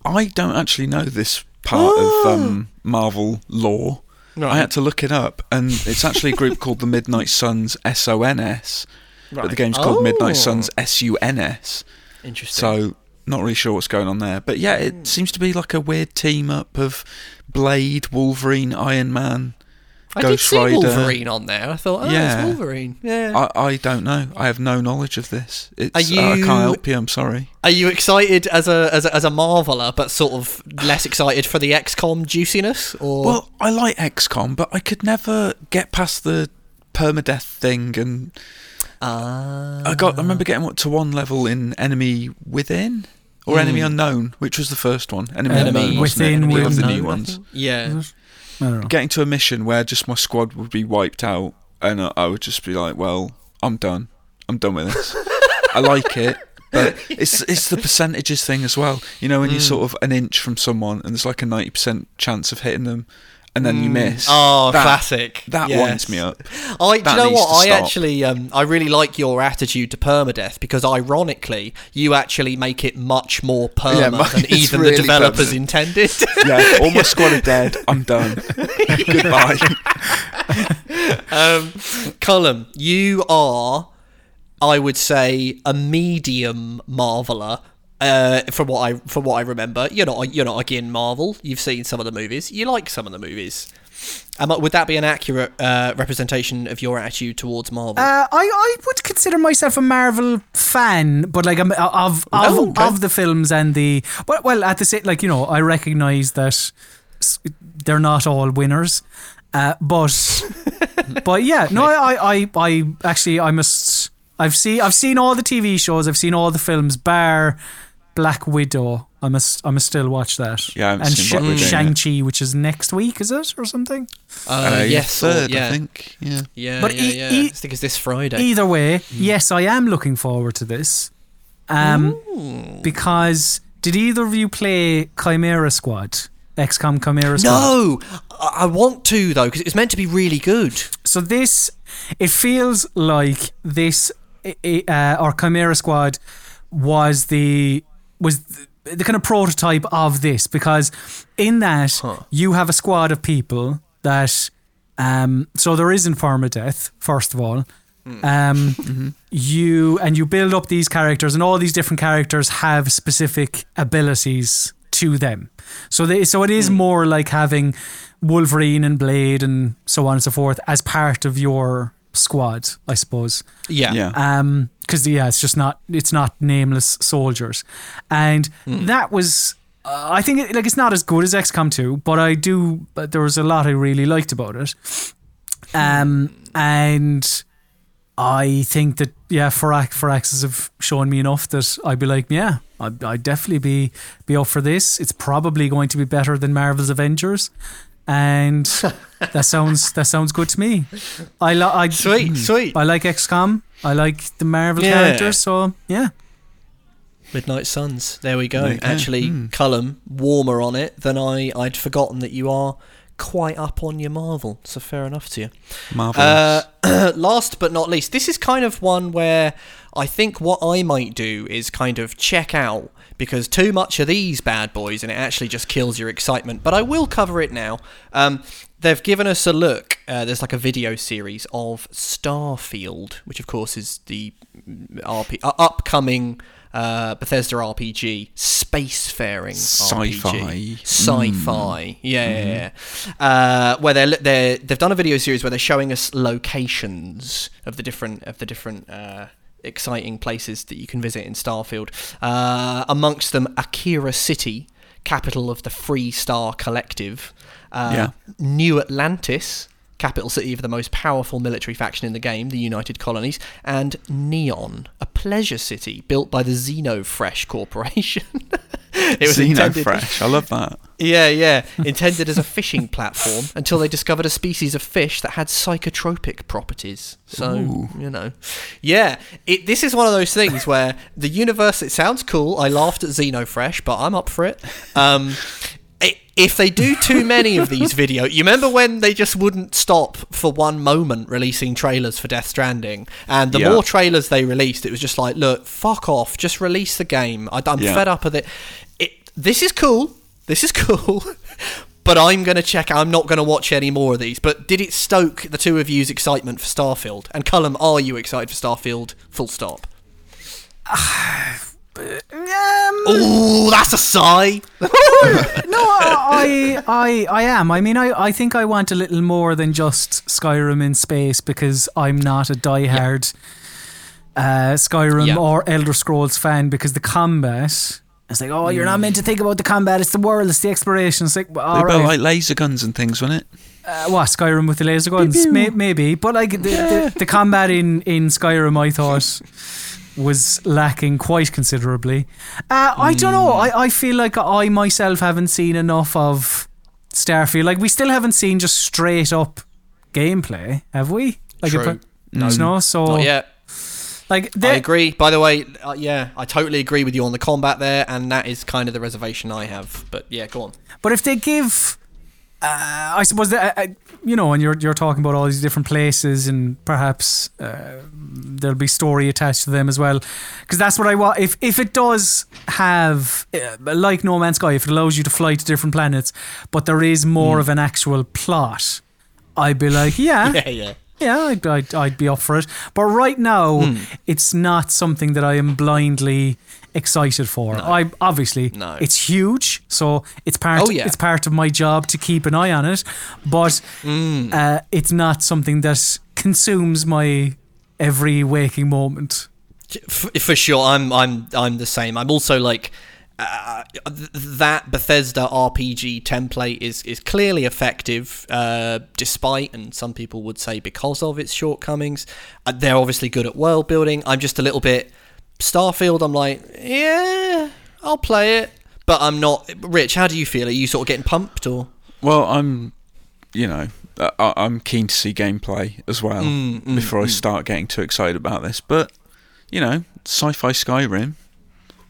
I don't actually know this part of um, Marvel lore. I had to look it up, and it's actually a group called the Midnight Suns SONS, but the Right. game's called Oh. Midnight Suns SUNS. Interesting. So not really sure what's going on there, but yeah, it hmm. seems to be like a weird team up of Blade, Wolverine, Iron Man. I did Ghost see Rider. Wolverine on there. I thought, oh, Yeah. it's Wolverine. Yeah. I, I don't know. I have no knowledge of this. It's, Are uh, I can't help you. I'm sorry. Are you excited as a as a, as a marveler, but sort of less excited for the XCOM juiciness? Or Well, I like XCOM, but I could never get past the permadeath thing, and Ah. I got. I remember getting up to one level in Enemy Within or Enemy Unknown, which was the first one. Enemy, Enemy Unknown, wasn't Within it? One of was the new ones. Yeah. I don't know. Getting to a mission where just my squad would be wiped out, and I, I would just be like, "Well, I'm done. I'm done with this." I like it. But it's it's the percentages thing as well. You know, when you're sort of an inch from someone and there's like a ninety percent chance of hitting them, and then you miss. Oh, That- classic. That Yes. winds me up. I, do you know what? I actually, um, I really like your attitude to permadeath because, ironically, you actually make it much more perma Yeah, mine than even really the developers permanent. intended. Yeah, all my squad are dead. I'm done. Goodbye. um, Colm, you are, I would say, a medium marveler. Uh, from what I from what I remember, you're not you're not again Marvel. You've seen some of the movies. You like some of the movies. I, would that be an accurate uh, representation of your attitude towards Marvel? Uh, I, I would consider myself a Marvel fan, but like I'm, of of, Oh, okay. of the films and the but well at the same like you know I recognize that they're not all winners, uh, but but yeah no I, I I I actually I must I've seen I've seen all the TV shows I've seen all the films bar Black Widow I must I must still watch that Yeah, and seen Black Widow yet. Shang Chi which is next week is it or something uh, Uh, yes, or- yeah, I think. Yeah. yeah, But yeah, e- yeah. e- I think it's this Friday. Either way, yes, I am looking forward to this. Um, because did either of you play Chimera Squad? XCOM Chimera Squad. no, I I want to though because it's meant to be really good. So this, it feels like this, i- i- uh, or Chimera Squad was the was the, the kind of prototype of this because in that you have a squad of people that, um, so there isn't permadeath first of all. Um, you and you build up these characters, and all these different characters have specific abilities to them. So they, so it is more like having Wolverine and Blade and so on and so forth as part of your squad, I suppose. Yeah, Yeah. Um, because yeah, it's just not it's not nameless soldiers, and that was. Uh, I think it, like it's not as good as XCOM 2, but I do. But there was a lot I really liked about it. Um, and I think that yeah, Firax Firaxis have shown me enough that I'd be like, yeah, I'd, I'd definitely be be up for this. It's probably going to be better than Marvel's Avengers, and that sounds that sounds good to me. I like I sweet, sweet. I like XCOM. I like the Marvel Yeah. characters. So yeah, Midnight Suns. There we go. There you go. Actually, Hmm. Colm, warmer on it than I. I'd forgotten that you are quite up on your Marvel. So fair enough to you. Marvelous. Uh, last but not least, this is kind of one where I think what I might do is kind of check out because too much of these bad boys and it actually just kills your excitement. But I will cover it now. Um, they've given us a look. Uh, there's like a video series of Starfield, which of course is the mm, RP, uh, upcoming uh, Bethesda RPG, spacefaring Sci-fi. RPG. Sci-fi, yeah, yeah, yeah. Uh, where they're they they've done a video series where they're showing us locations of the different of the different uh, exciting places that you can visit in Starfield. Uh, amongst them, Akira City, capital of the Free Star Collective. Uh, Yeah. New Atlantis, capital city of the most powerful military faction in the game, the United Colonies, and Neon, a pleasure city built by the Xenofresh Corporation. it was intended- Xenofresh. I love that. yeah, yeah. Intended as a fishing platform until they discovered a species of fish that had psychotropic properties. So, Ooh. you know. Yeah, it, this is one of those things where the universe, it sounds cool. I laughed at Xenofresh, but I'm up for it. Um, if they do too many of these video, you remember when they just wouldn't stop for one moment releasing trailers for Death Stranding, and the Yeah. more trailers they released, it was just like, look, fuck off, just release the game. I, I'm Yeah. fed up with it. it. This is cool. This is cool. But I'm going to check. I'm not going to watch any more of these. But did it stoke the two of you's excitement for Starfield? And Colm, are you excited for Starfield? Full stop. um, Ooh, that's a sigh. no, I, I, I am. I mean, I, I think I want a little more than just Skyrim in space because I'm not a diehard uh, Skyrim Yeah. or Elder Scrolls fan because the combat It's like, oh, you're not meant to think about the combat. It's the world. It's the exploration. It's like, all They right. like laser guns and things, wasn't it? Uh, what Skyrim with the laser guns? May- maybe, but like the, the, the combat in in Skyrim, I thought was lacking quite considerably. Uh, I don't know. I, I feel like I myself haven't seen enough of Starfield. Like we still haven't seen just straight up gameplay, have we? Like True. No, no. So Not yet. like I agree. By the way, uh, yeah, I totally agree with you on the combat there, and that is kind of the reservation I have. But yeah, go on. But if they give, uh, I suppose that uh, you know, and you're you're talking about all these different places, and perhaps uh, there'll be story attached to them as well, because that's what I want. If if it does have uh, like No Man's Sky, if it allows you to fly to different planets, but there is more of an actual plot, I'd be like, yeah, Yeah, yeah. yeah, I'd, I'd, I'd be up for it. But right now, it's not something that I am blindly excited for. I obviously No. it's huge, so it's part Oh, yeah. it's part of my job to keep an eye on it. But Mm. uh, it's not something that consumes my every waking moment. F- for sure i'm i'm i'm the same i'm also like uh, that Bethesda RPG template is is clearly effective, uh, despite, and some people would say because of its shortcomings. Uh, they're obviously good at world building. I'm just a little bit Starfield. I'm like, yeah, I'll play it, but I'm not. Rich, how do you feel? Are you sort of getting pumped or? Well, I'm, you know, I, I'm keen to see gameplay as well Mm, mm, before I mm. start getting too excited about this. But you know, sci-fi Skyrim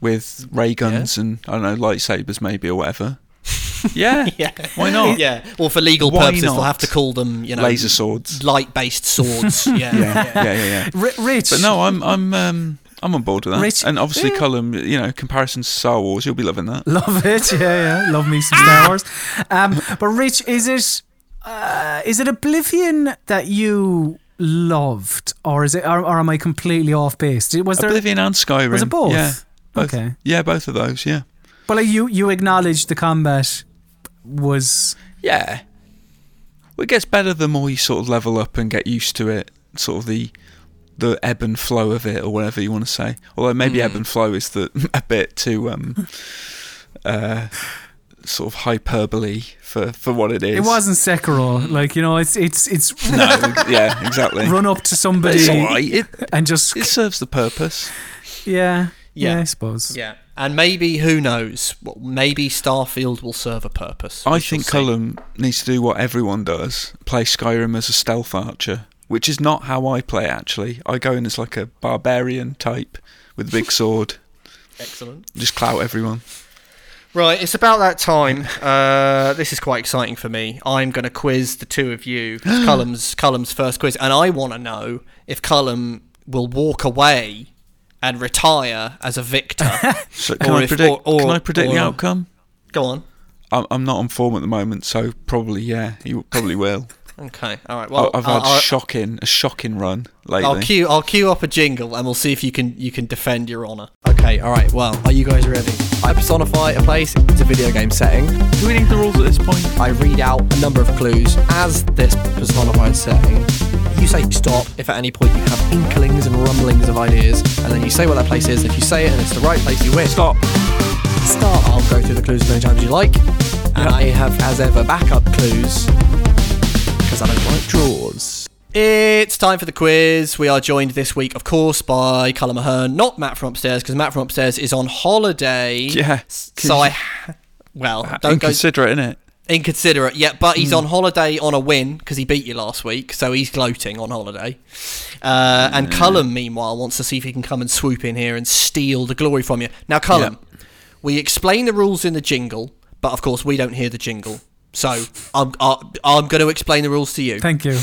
with ray guns and I don't know lightsabers maybe or whatever. Yeah, Yeah, why not? Yeah, well, for legal Why purposes, they'll have to call them, you know, Laser swords. light-based swords. yeah, Yeah, yeah, yeah, yeah. R- Rich, But no, I'm I'm um I'm on board with that. Rich- and obviously, yeah. Colm, you know, comparisons to Star Wars, you'll be loving that. love it. Yeah, yeah, love me some Star Wars. Um, but Rich, is it uh, is it Oblivion that you loved, or is it, or, or am I completely off base? Was there? Oblivion and Skyrim. Was it both? Yeah. Both. Okay. Yeah, both of those. Yeah. But like you, you acknowledge the combat was Yeah. Well, it gets better the more you sort of level up and get used to it. Sort of the the ebb and flow of it, or whatever you want to say. Although maybe Mm. ebb and flow is the a bit too um uh sort of hyperbole for for what it is. it wasn't Sekiro. Like you know, it's it's it's No. yeah. Exactly. run up to somebody it's all right. It and just it serves the purpose. yeah, yeah, Yeah. I suppose. Yeah, and maybe who knows? Well, maybe Starfield will serve a purpose. I think see. Colm needs to do what everyone does: play Skyrim as a stealth archer, which is not how I play. Actually, I go in as like a barbarian type with a big sword, Excellent. just clout everyone. Right, it's about that time. Uh, this is quite exciting for me. I'm going to quiz the two of you. Colm's Colm's first quiz, and I want to know if Colm will walk away and retire as a victor. So can Or I if- predict? or- can I predict the outcome? Go on. I'm, I'm not on form at the moment, so probably yeah, you probably will. Okay. All right. Well, I- I've had I'll, shocking a shocking run lately. I'll queue. I'll queue up a jingle, and we'll see if you can you can defend your honour. Okay. All right. Well, are you guys ready? I personify a place. It's a video game setting. Do we need the rules at this point? I read out a number of clues as this personified setting. You say stop if at any point you have inklings and rumblings of ideas, and then you say what that place is. If you say it and it's the right place, you win. Stop. Start. I'll go through the clues as many times as you like, and I have, as ever, backup clues because I don't like draws. It's time for the quiz. We are joined this week, of course, by Colm Ahern, not Matt from upstairs, because Matt from upstairs is on holiday. Yeah. So I, well, don't go Inconsiderate, innit? Inconsiderate, yeah, but he's on holiday on a win because he beat you last week, so he's gloating on holiday. Uh, and Colm, meanwhile, wants to see if he can come and swoop in here and steal the glory from you. Now, Colm, we explain the rules in the jingle, but of course we don't hear the jingle. So I'm I'm, I'm going to explain the rules to you. Thank you.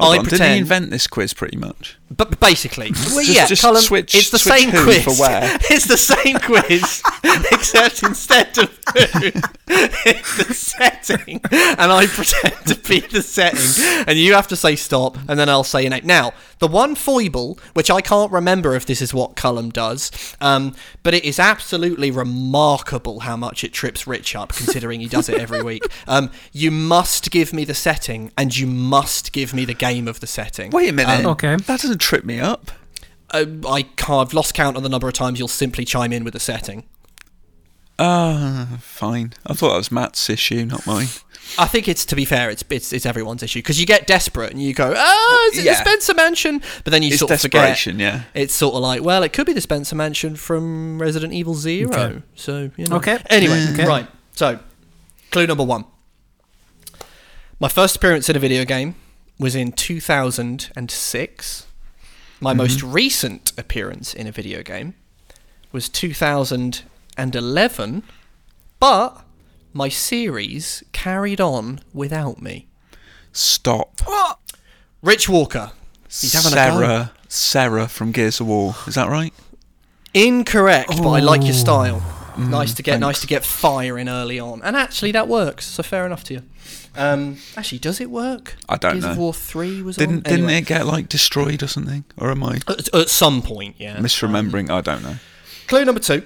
Hold I on, Did he invent this quiz pretty much? But basically, well, Just- yeah, just Colm, switch- it's the switch same quiz. for where. It's the same quiz, except instead of who, it's the setting, and I pretend to be the setting, and you have to say stop, and then I'll say your name. Now, the one foible, which I can't remember if this is what Colm does, um, but it is absolutely remarkable how much it trips Rich up, considering he does it every week. Um, you must give me the setting, and you must give me the game of the setting. Wait a minute. okay. That doesn't trip me up. Uh, I can't, I've lost count on the number of times you'll simply chime in with a setting. Ah, fine. I thought that was Matt's issue, not mine. I think it's to be fair, it's it's, it's everyone's issue because you get desperate and you go, oh, is it Yeah. the Spencer Mansion? But then you It's sort of forget. desperation, yeah. It's sort of like, well, it could be the Spencer Mansion from Resident Evil Zero. Okay. So you know. Okay. Anyway, Okay. right. So, clue number one. My first appearance in a video game was in 2006. My mm-hmm. most recent appearance in a video game was 2011, but my series carried on without me. Stop. What? Rich Walker. He's having a. Sarah. Sarah from Gears of War. Is that right? Incorrect, but I like your Oh. style. Mm, nice to get thanks. nice to get fire in early on, and actually that works. So fair enough to you. Um, actually, does it work? I don't Gears of know. War Three was Didn't on. didn't Anyway. it get like destroyed or something? Or am I At, at some point, yeah. misremembering? I don't know. Clue number two.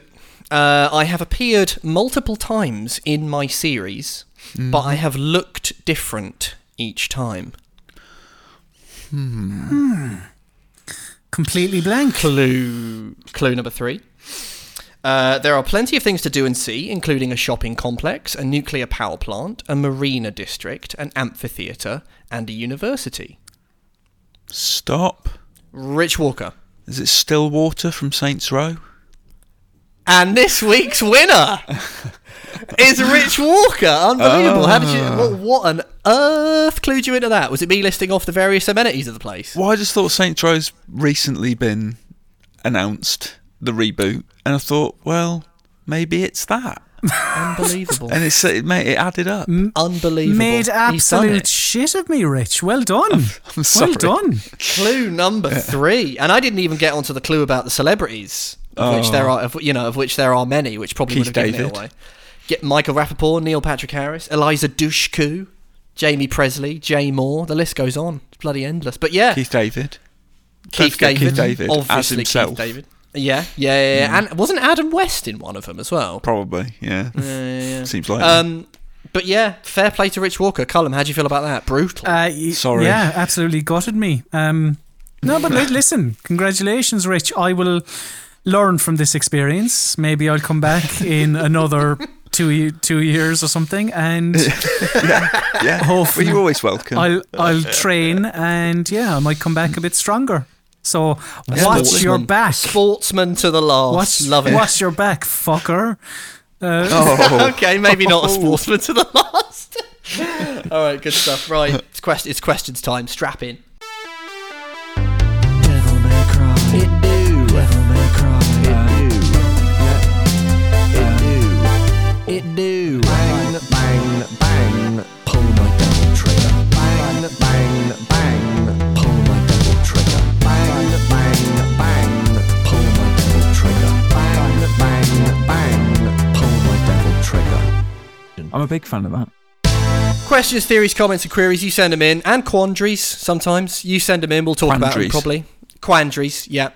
Uh, I have appeared multiple times in my series, but I have looked different each time. Hmm. Completely blank. Clue clue number three. Uh, there are plenty of things to do and see, including a shopping complex, a nuclear power plant, a marina district, an amphitheatre, and a university. Stop. Rich Walker. Is it Stillwater from Saints Row? And this week's winner is Rich Walker. Unbelievable. How did you? What, what on earth clued you into that? Was it me listing off the various amenities of the place? Well, I just thought Saints Row's recently been announced, the reboot, and I thought, well, maybe it's that. Unbelievable. And it's it, mate, it added up. Unbelievable. Made absolute shit of me, Rich. Well done. I'm well sorry. done. Clue number three, and I didn't even get onto the clue about the celebrities, of which Oh. there are, of, you know, of which there are many, which probably Keith would have given David. it away. Get Michael Rappaport, Neil Patrick Harris, Eliza Dushku, Jaime Pressly, Jay Mohr. The list goes on. It's bloody endless. But yeah, Keith David. Keith David, Keith David as obviously himself. Keith David. Yeah, yeah, yeah, yeah. and wasn't Adam West in one of them as well? Probably, yeah. Yeah, yeah, yeah. Seems like Um, but yeah, fair play to Rich Walker. Colm, how do you feel about that? Brutal. Uh, y- Sorry. Yeah, absolutely gutted me. Um, no, but li- listen, congratulations, Rich. I will learn from this experience. Maybe I'll come back in another two two years or something, and yeah. hopefully- well, you're always welcome. I'll I'll train, and yeah, I might come back a bit stronger. So watch Sportsman. your back. Sportsman to the last. Watch, Love it. watch your back, fucker. Uh, oh, okay, maybe not a sportsman to the last. All right, good stuff. Right, it's, quest- it's questions time. Strap in. I'm a big fan of that. Questions, theories, comments, and queries. You send them in, and quandaries. Sometimes you send them in. We'll talk about them probably. Quandaries, yeah.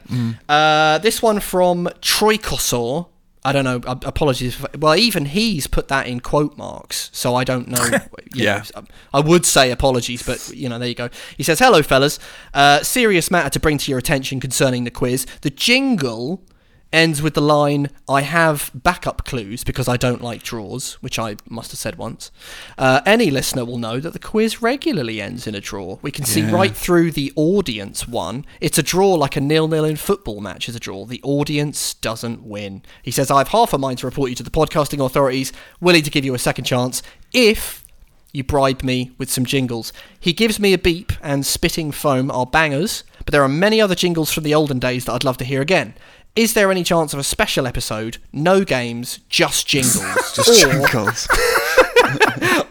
Uh, this one from Troikosaur. I don't know. Apologies. If, well, even he's put that in quote marks, so I don't know. Yeah. know, I would say apologies, but you know, there you go. He says, "Hello, fellas. Uh, serious matter to bring to your attention concerning the quiz. The jingle." Ends with the line, I have backup clues because I don't like draws, which I must have said once. Uh, any listener will know that the quiz regularly ends in a draw. We can see Yeah. right through the audience one. It's a draw like a nil-nil in football match is a draw. The audience doesn't win. He says, I have half a mind to report you to the podcasting authorities, willing to give you a second chance if you bribe me with some jingles. He gives me a beep and spitting foam are bangers, but there are many other jingles from the olden days that I'd love to hear again. Is there any chance of a special episode? No games, just jingles. just or, jingles.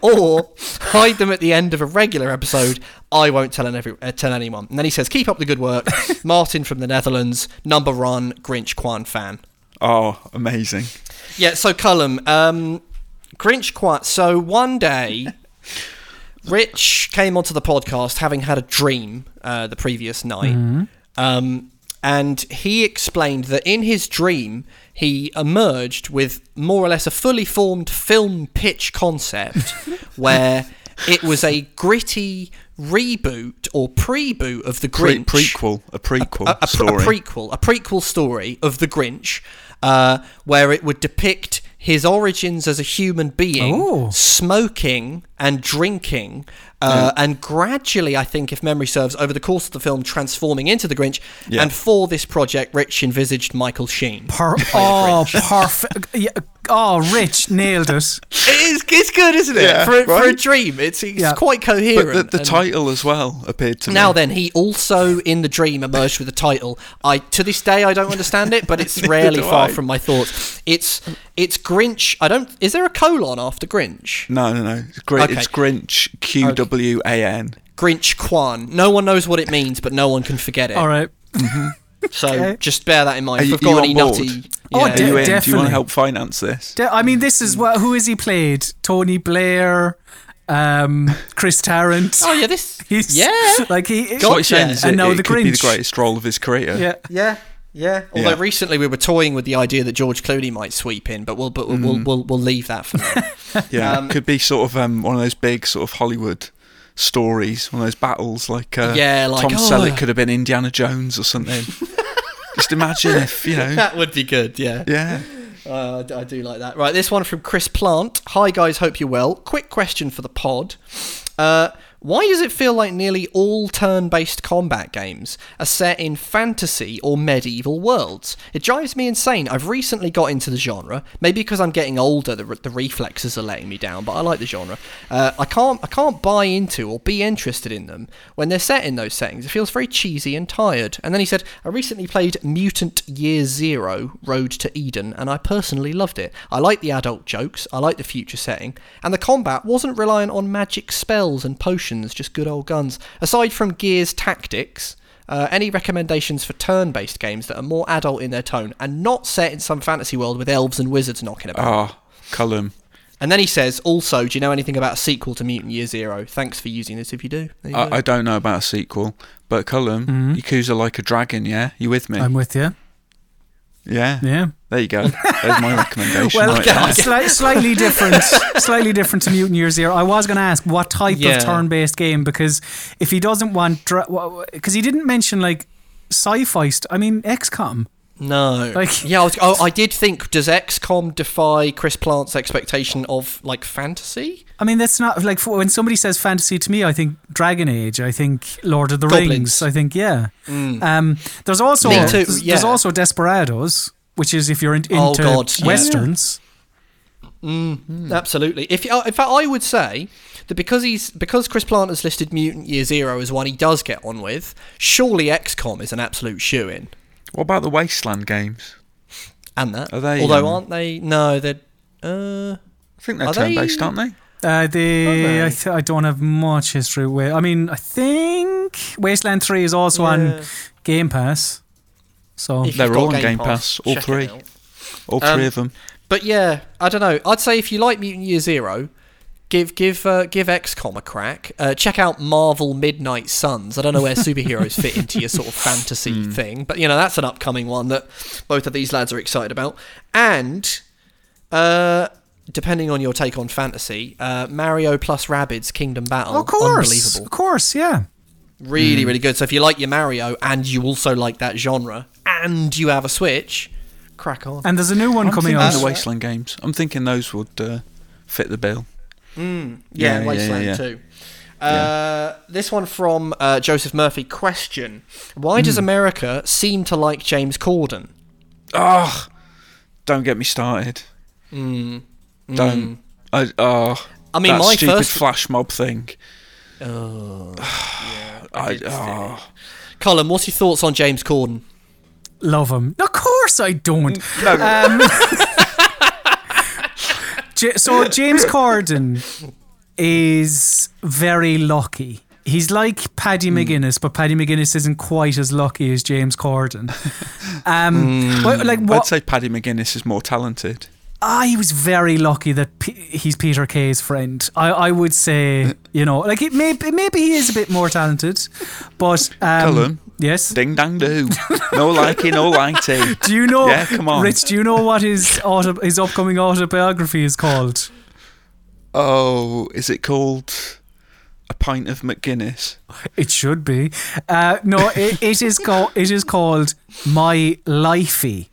or hide them at the end of a regular episode. I won't tell, every, uh, tell anyone. And then he says, Keep up the good work. Martin from the Netherlands, number one Grinch Kwan fan. Oh, amazing. Yeah, so Colm, um, Grinch Kwan. So one day, Rich came onto the podcast having had a dream uh, the previous night. Um, and he explained that in his dream, he emerged with more or less a fully formed film pitch concept where it was a gritty reboot or pre-boot of the Pre- Grinch prequel, a prequel a, a, story. a prequel, a prequel story of the Grinch, uh, where it would depict his origins as a human being, Oh. smoking and drinking, uh, and gradually, I think, if memory serves, over the course of the film, transforming into the Grinch. Yeah. And for this project, Rich envisaged Michael Sheen. Per- oh, perfect. Yeah. Oh, Rich nailed it. It is, it's good, isn't it? Yeah, for, for a dream, it's, it's Yeah. quite But coherent. the, the title as well appeared to Now me. Now then, he also in the dream emerged with a title. I to this day I don't understand it, but it's rarely far I. from my thoughts. It's it's Grinch. I don't. Is there a colon after Grinch? No, no, no. It's, Gr- Okay. it's Grinch. Q W A N. Grinch Quan. No one knows what it means, but no one can forget it. All right. So Okay. just bear that in mind. Are If you- we've got you any on board? nutty. Oh, yeah. Are de- you in? Do you want to help finance this? De- I mean, this is what. Who has he played? Tony Blair, um, Chris Tarrant. Oh yeah, this. He's yeah. like he. That's what he's saying is And it, now it the could be the greatest role of his career. yeah. Yeah, yeah. Although Yeah. recently we were toying with the idea that George Clooney might sweep in, but we'll but we'll, we'll, we'll we'll leave that for now. Yeah, Um, could be sort of um, one of those big sort of Hollywood stories, one of those battles like, uh, Yeah, like, Tom oh. Selleck could have been Indiana Jones or something. Just imagine if you know. that would be good. Yeah. Yeah, Uh, I d- I do like that. Right, this one from Chris Plant. Hi guys, hope you're well. Quick question for the pod. Uh, why does it feel like nearly all turn-based combat games are set in fantasy or medieval worlds? It drives me insane. I've recently got into the genre, maybe because I'm getting older, the, the reflexes are letting me down. But I like the genre. Uh, I can't, I can't buy into or be interested in them when they're set in those settings. It feels very cheesy and tired. And then he said, I recently played Mutant Year Zero: Road to Eden, and I personally loved it. I like the adult jokes, I like the future setting, and the combat wasn't reliant on magic spells and potions, just good old guns. Aside from Gears tactics. Uh, any recommendations for turn-based games that are more adult in their tone and not set in some fantasy world with elves and wizards knocking about? ah, Colm. And then he says, also, do you know anything about a sequel to Mutant Year Zero? Thanks for using this if you do. You. I, I don't know about a sequel, but Colm, Mhm. Yakuza like a dragon. Yeah, you with me? I'm with you. yeah. Yeah. There you go. There's my recommendation. Well, right there. sli- slightly different, slightly different to Mutant Year Zero. I was going to ask what type Yeah. of turn-based game because if he doesn't want, because he didn't mention like sci-fi. St- I mean, XCOM. No. Like- yeah, I, was, oh, I did think, does XCOM defy Chris Plant's expectation of, like, fantasy? I mean, that's not like for, when somebody says fantasy to me. I think Dragon Age. I think Lord of the Goblins. Rings. I think yeah. Um, there's also Me too, there's, yeah. there's also Desperados, which is if you're in, into Oh, God, yeah. westerns. Absolutely. If uh, In fact, I would say that because he's because Chris Plant has listed Mutant Year Zero as one he does get on with, surely XCOM is an absolute shoe-in. What about the Wasteland games? And that. Are they, Although, um, aren't they... No, they're... Uh, I think they're Are turn-based, aren't they? Uh, they, they? I, th- I don't have much history with. I mean, I think Wasteland Three is also on Game Pass. So if They're all on Game Pass, all check it three. All Um, three of them. But yeah, I don't know. I'd say if you like Mutant Year Zero, give give uh, give XCOM a crack. Uh, check out Marvel Midnight Suns. I don't know where superheroes fit into your sort of fantasy thing, but you know that's an upcoming one that both of these lads are excited about. And uh, depending on your take on fantasy, uh, Mario plus Rabbids Kingdom Battle, of course, unbelievable, of course, yeah. Really really good. So if you like your Mario and you also like that genre and you have a Switch, crack on. And there's a new one I'm coming thinking out. the Wasteland games. I'm thinking those would uh, fit the bill. Yeah, Yeah, yeah, Wasteland yeah, yeah. too. Uh, This one from uh, Joseph Murphy. Question: Why Hmm. does America seem to like James Corden? Oh, don't get me started. Don't. I, oh, I mean, that my stupid first- flash mob thing. Oh, I, did see oh. Colin, what's your thoughts on James Corden? Love him. Of course, I don't. No, Um, J- so James Corden is very lucky. He's like Paddy McGuinness, but Paddy McGuinness isn't quite as lucky as James Corden. Um, but, like I'd say Paddy McGuinness is more talented. Ah, he was very lucky that P- he's Peter Kay's friend. I, I would say, you know, like it may, maybe he is a bit more talented, but um, Cullen? yes. Ding dang do. No likey, no lighty. Do you know? Yeah, come on. Rich. Do you know what his auto, his upcoming autobiography is called? Oh, is it called A Pint of McGuinness? It should be. Uh, no, it, it is called. It is called My Lifey.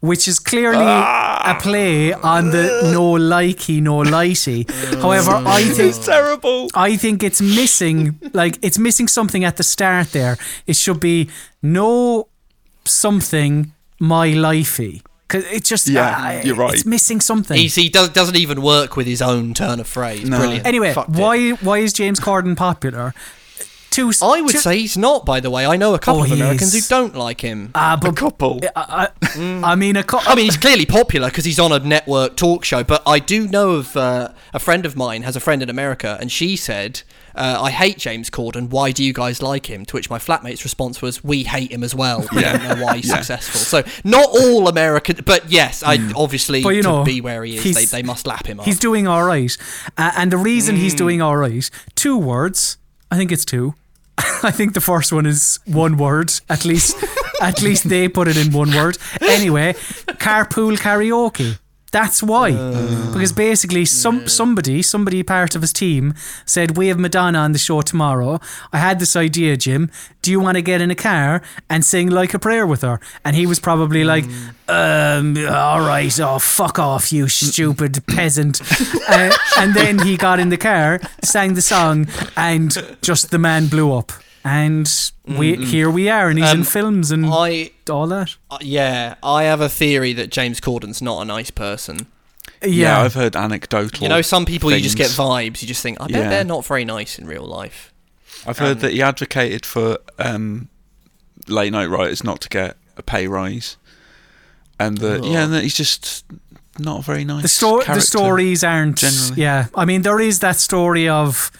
Which is clearly a play on the no likey, no lighty. However, I think It's terrible. I think it's missing like it's missing something at the start there. It should be no something my lifey. Cause it's just Yeah, uh, you're right. It's missing something. He's, he does, doesn't even work with his own turn of phrase. No. Brilliant. Anyway, Fucked it. why why is James Corden popular? Two, I would two- say he's not. By the way, I know a couple Oh, of Americans is. who don't like him. Ah, A couple. I, I, I mean, a co- I mean, he's clearly popular because he's on a network talk show. But I do know of uh, a friend of mine has a friend in America, and she said, uh, "I hate James Corden. Why do you guys like him?" To which my flatmate's response was, "We hate him as well. We don't know why he's Yeah. successful." So not all American, but yes, I obviously But, you to know, be where he is, he's- they, they must lap him up. he's doing all right. Uh, and the reason he's Mm. doing all right, two words. I think it's two. I think the first one is one word. At least, at least they put it in one word. Anyway, carpool karaoke. That's why. Uh. because basically, some somebody, somebody part of his team said, "We have Madonna on the show tomorrow. I had this idea, Jim. Do you want to get in a car and sing like a prayer with her?" And he was probably like, um, "All right, oh fuck off, you stupid peasant." uh, and then he got in the car, sang the song, and just the man blew up. And we here we are, and he's in Um, films and I all that. uh, yeah, I have a theory that James Corden's not a nice person. Yeah, I've heard anecdotal. You know, some people you just get vibes. You just think, I bet Yeah. they're not very nice in real life. I've heard um, that he advocated for um, late night writers not to get a pay rise, and that yeah, and that he's just not a very nice. the sto- the stories aren't generally. yeah i mean there is that story of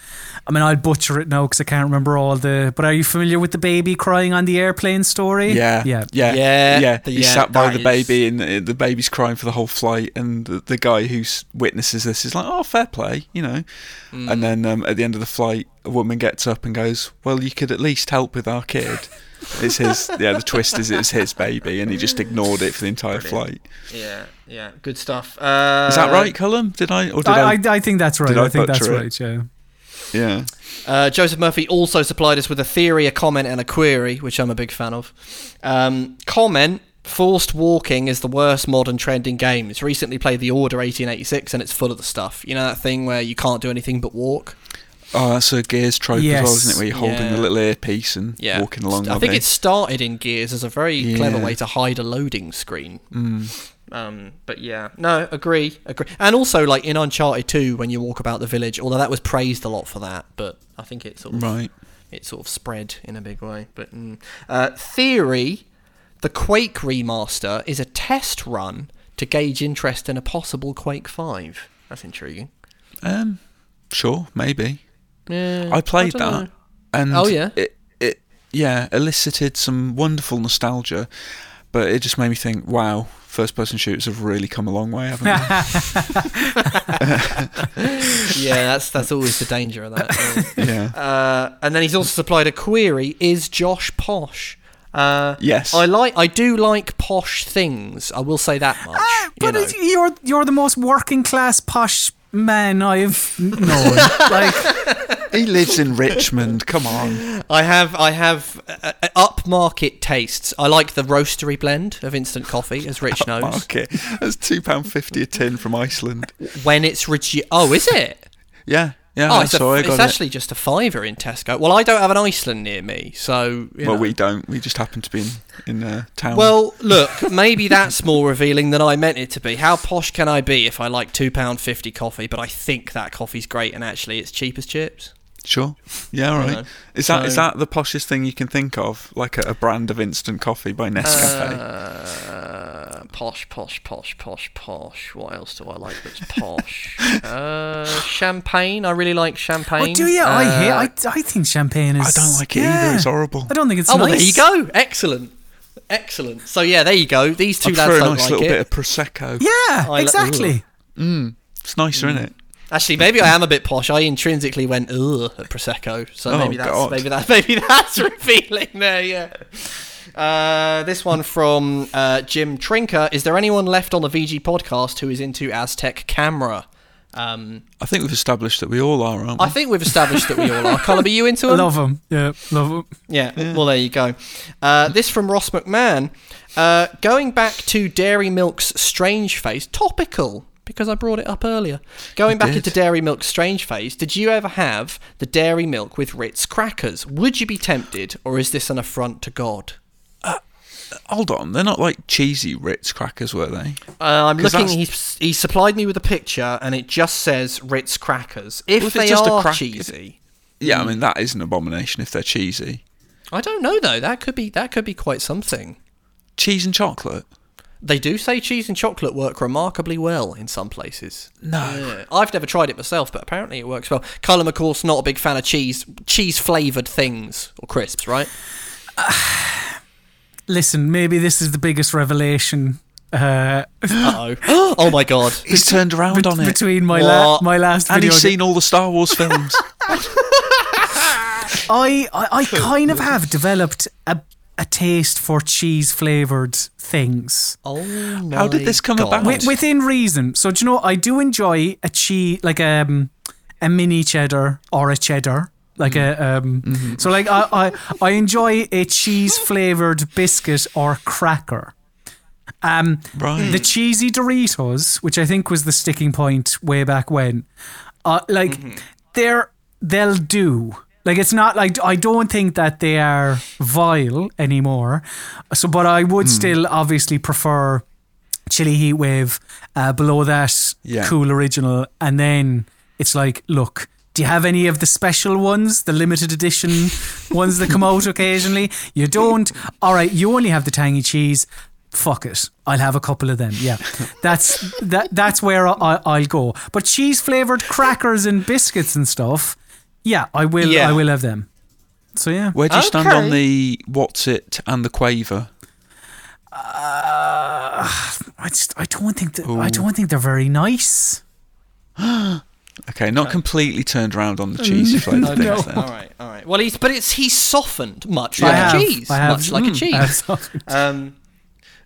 i mean i'll butcher it now because i can't remember all the but are you familiar with the baby crying on the airplane story Yeah, yeah yeah, Yeah, yeah. He yeah, sat by that the is- baby, and uh, the baby's crying for the whole flight, and the, the guy who witnesses this is like, "Oh, fair play," you know. Mm. And then um, at the end of the flight, a woman gets up and goes, "Well, you could at least help with our kid." It's his. Yeah, the twist is it's his baby, and he just ignored it for the entire flight. Yeah, yeah, good stuff. Uh, Is that right, Colm? Did I? Or did I, I? I, I think that's right did i, I think that's it? right yeah yeah. Uh, Joseph Murphy also supplied us with a theory, a comment, and a query, which I'm a big fan of. Um, comment. Forced walking is the worst modern trend in games. Recently played The Order 1886 and it's full of the stuff. You know that thing where you can't do anything but walk? Oh, that's a Gears trope as well, Yes. isn't it? Where you're holding Yeah. the little earpiece and Yeah. walking along. I think it. it started in Gears as a very clever way to hide a loading screen. Mm. Um, but yeah, no, agree, agree. And also, like in Uncharted 2, when you walk about the village, although that was praised a lot for that, but I think it sort of right. it sort of spread in a big way. But mm. uh, theory, the Quake remaster is a test run to gauge interest in a possible Quake Five. That's intriguing. Um, sure, maybe. Yeah, I played don't that, know. and Oh, yeah? it it yeah elicited some wonderful nostalgia, but it just made me think, wow, first person shooters have really come a long way, haven't they? yeah, that's that's always the danger of that. yeah. yeah. Uh, and then he's also supplied a query: Is Josh posh? Uh, Yes. I like. I do like posh things. I will say that much. you Ah, but know. it's- you're you're the most working class posh man i've no. like he lives in Richmond. Come on. I have I have uh, uh, upmarket tastes. I like the roastery blend of instant coffee, as Rich knows. Market. That's two pound fifty a tin from Iceland. When it's redu- oh, is it? Yeah. Yeah. Oh, it's, a, it. it's actually just a fiver in Tesco. Well, I don't have an Iceland near me, so you. Well, know. we don't. We just happen to be in in uh, town. Well, look, maybe that's more revealing than I meant it to be. How posh can I be if I like two pound fifty coffee, but I think that coffee's great and actually it's cheap as chips? Sure. Yeah, all right. Is that is that the poshest thing you can think of? Like a, a brand of instant coffee by Nescafe? Uh, posh, posh, posh, posh, posh. What else do I like that's posh? uh, champagne. I really like champagne. oh do you i hate Uh, I, I think champagne is I don't like it yeah. either. It's horrible. i don't think it's Oh, well, there you go. Excellent. Excellent. So, yeah, there you go. These two I lads prefer a don't nice like little it. bit of prosecco. yeah I li- exactly Mm, it's nicer, Mm. isn't it? Actually, maybe I am a bit posh. I intrinsically went ugh at prosecco, so Oh, maybe that's God. maybe that maybe that's revealing there. Yeah. Uh, this one from uh, Jim Trinker. Is there anyone left on the VG podcast who is into Aztec camera? Um, I think we've established that we all are, aren't we? I think we've established that we all are. Colin, are you into I them? love them. Yeah, love them. Yeah, well, there you go. Uh, this from Ross McMahon. Uh, going back to Dairy Milk's strange phase, topical, because I brought it up earlier. Going back did. into Dairy Milk's strange phase, did you ever have the Dairy Milk with Ritz crackers? Would you be tempted, or is this an affront to God? Hold on, they're not like cheesy Ritz crackers, were they? Uh, I'm 'Cause looking. that's- He's, he supplied me with a picture, and it just says Ritz crackers. If, Well, it's they just a are crack- cheesy, Yeah, I mean that is an abomination if they're cheesy. I don't know though. That could be that could be quite something. Cheese and chocolate. They do say cheese and chocolate work remarkably well in some places. No. Yeah. I've never tried it myself, but apparently it works well. Callum, of course, not a big fan of cheese, cheese flavored things or crisps, right? Listen, maybe this is the biggest revelation uh, oh. oh my god. He's turned around bet- on it, between my la- What? my last and video. he's seen all the Star Wars films. I, I I kind of have developed a a taste for cheese flavored things. Oh my How did this come God. about? Wi- within reason. So do you know I do enjoy a cheese like um a mini cheddar or a cheddar. Like a um so like I, I I enjoy a cheese flavored biscuit or cracker. Um right. the cheesy Doritos, which I think was the sticking point way back when, uh, like they're they'll do. Like it's not like I don't think that they are vile anymore. So, but I would still obviously prefer chili heat wave uh, below that Yeah. cool original, and then it's like, look. Do you have any of the special ones, the limited edition ones that come out occasionally? You don't. All right, you only have the tangy cheese fuck it, I'll have a couple of them. Yeah, that's that. That's where I, I'll go. But cheese flavored crackers and biscuits and stuff, yeah, I will. Yeah. I will have them. So yeah, Where do you stand on the what's it and the quaver? uh, I just I don't think that I don't think they're very nice. Okay, not completely turned around on the cheesy flavour Okay, things all then. right, all right. Well, he's but it's he's softened much I like have, a cheese, I have, much like a mm, cheese. I have some- Um,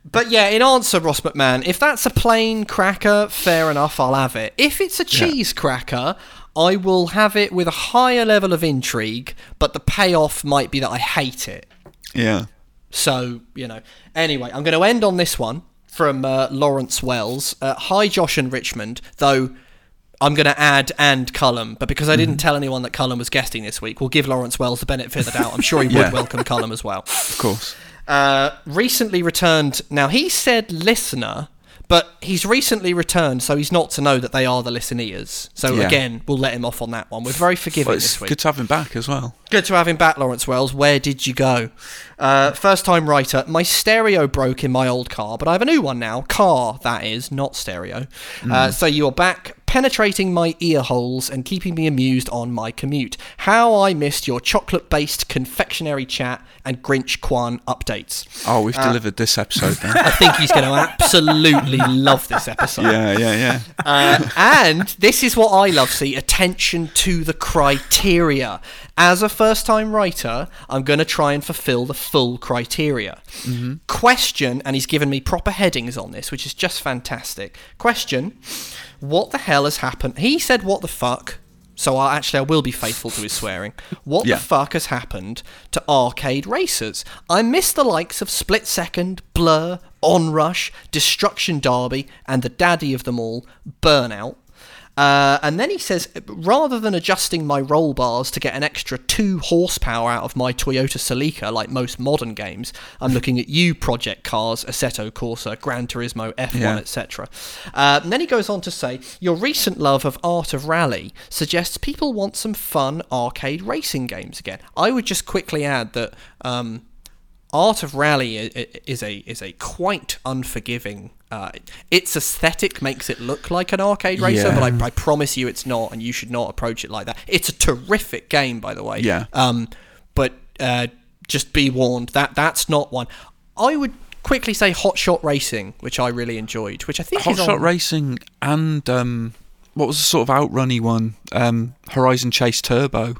but yeah, in answer, Ross McMahon, if that's a plain cracker, fair enough, I'll have it. If it's a cheese cracker, I will have it with a higher level of intrigue, but the payoff might be that I hate it. Yeah. So, you know. Anyway, I'm going to end on this one from uh, Lawrence Wells. Uh, Hi, Josh and Richmond, though I'm going to add and Colm, but because I didn't tell anyone that Colm was guesting this week, we'll give Lawrence Wells the benefit of the doubt. I'm sure he Yeah. would welcome Colm as well. Of course. Uh, recently returned. Now he said listener, but he's recently returned, so he's not to know that they are the listeners. So Yeah. again, we'll let him off on that one. We're very forgiving Well, it's this week. good to have him back as well. Good to have him back, Lawrence Wells. Where did you go? Uh, first time writer. My stereo broke in my old car, but I have a new one now. Car, that is, not stereo. Uh, so you're back, penetrating my ear holes and keeping me amused on my commute. How I missed your chocolate based confectionery chat and Grinch Quan updates. Oh, we've delivered this episode then. I think he's going to absolutely love this episode. yeah, yeah, yeah. Uh, and this is what I love see attention to the criteria. As a first time writer, I'm going to try and fulfill the full criteria. Question, and he's given me proper headings on this, which is just fantastic. Question What the hell has happened? He said, What the fuck? So I actually I will be faithful to his swearing. What Yeah. the fuck has happened to arcade racers? I miss the likes of Split Second, Blur, Onrush, Destruction Derby, and the daddy of them all, Burnout. Uh, and then he says, rather than adjusting my roll bars to get an extra two horsepower out of my Toyota Celica, like most modern games, I'm looking at you, Project Cars, Assetto Corsa, Gran Turismo, F1, Yeah. etc. Uh, and then he goes on to say, your recent love of Art of Rally suggests people want some fun arcade racing games again. I would just quickly add that um, Art of Rally is a is a quite unforgiving. Uh, its aesthetic makes it look like an arcade racer, Yeah. but I, I promise you it's not, and you should not approach it like that. It's a terrific game, by the way. Yeah. Um, but uh, just be warned that that's not one. I would quickly say Hot Shot Racing, which I really enjoyed, which I think Hot is on- Shot Racing and um, what was the sort of outrunny one? Um, Horizon Chase Turbo.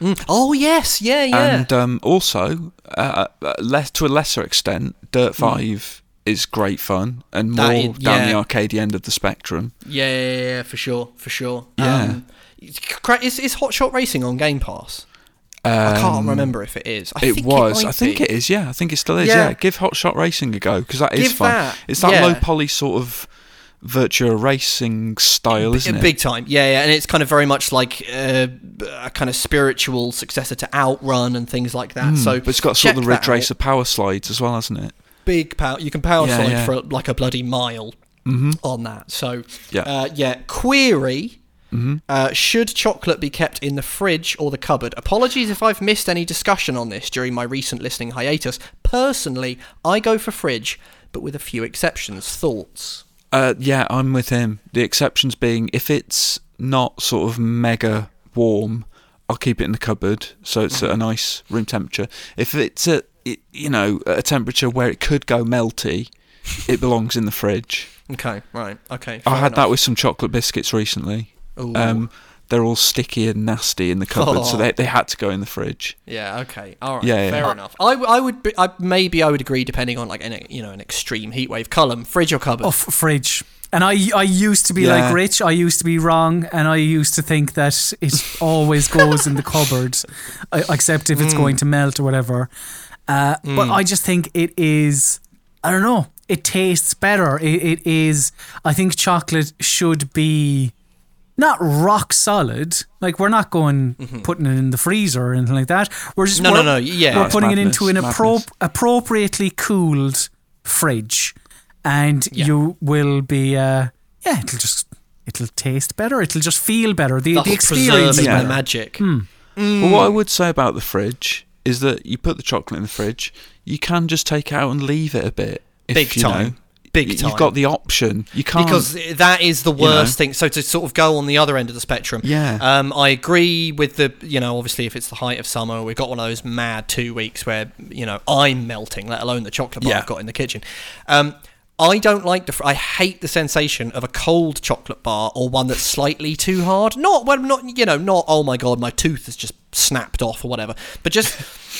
Mm. Oh yes, yeah, yeah. And um, also, uh, uh, less, to a lesser extent, Dirt Hmm. 5 is great fun and That more down the yeah. arcadey end of the spectrum. Yeah, yeah, yeah, yeah, for sure, for sure. Yeah. Um, is, is Hot Shot Racing on Game Pass? I can't Um, remember if it is. I it think was. might I think be. it is. Yeah, I think it still is. Yeah. Yeah, give Hot Shot Racing a go because that is Give fun. that- it's that yeah. low poly sort of Virtua Racing style, isn't it? Big time, yeah, yeah, and it's kind of very much like uh, a kind of spiritual successor to Outrun and things like that. Mm, so, but it's got sort of the Ridge. Racer power slides as well, hasn't it? Big power. You can power Yeah, slide yeah. for like a bloody mile Mm-hmm. on that. So, Yeah. uh, yeah. Query: Mm-hmm. uh, Should chocolate be kept in the fridge or the cupboard? Apologies if I've missed any discussion on this during my recent listening hiatus. Personally, I go for fridge, but with a few exceptions. Thoughts? Uh, yeah, I'm with him. The exceptions being if it's not sort of mega warm, I'll keep it in the cupboard so it's at a nice room temperature. If it's at it- you know at a temperature where it could go melty, it belongs in the fridge. Okay, right. Okay. I fair had that with some chocolate biscuits recently. Ooh. Um, they're all sticky and nasty in the cupboard, so Oh. they they had to go in the fridge. Yeah. Okay. All right. Yeah, yeah. Fair enough. I, w- I would. Be, I, maybe I would agree, depending on like an you know an extreme heat wave. Colm, fridge or cupboard? Oh, f- fridge. And I, I used to be Yeah. like Rich. I used to be wrong, and I used to think that it always goes in the cupboard, except if it's Mm. going to melt or whatever. Uh, But I just think it is. I don't know. It tastes better. It, it is. I think chocolate should be not rock solid. Like we're not going putting it in the freezer or anything like that. We're just Mm-hmm. No, no, we're- no, yeah. we're That's putting it into an appro- appropriately cooled fridge, and Yeah. you will be. Uh, yeah, it'll just it'll taste better. It'll just feel better. The, Thus the experience. is Yeah. the better. magic. Hmm. Well, what I would say about the fridge is that you put the chocolate in the fridge, you can just take it out and leave it a bit. If, Big you time. Know, Big time. You've got the option. You can't because that is the know. worst thing. So to sort of go on the other end of the spectrum, Yeah. Um, I agree with the you know obviously if it's the height of summer, we've got one of those mad two weeks where you know I'm melting, let alone the chocolate bar Yeah. I've got in the kitchen. Um, I don't like the. fr- I hate the sensation of a cold chocolate bar or one that's slightly too hard. Not well, not you know, not oh my god, my tooth has just snapped off or whatever. But just,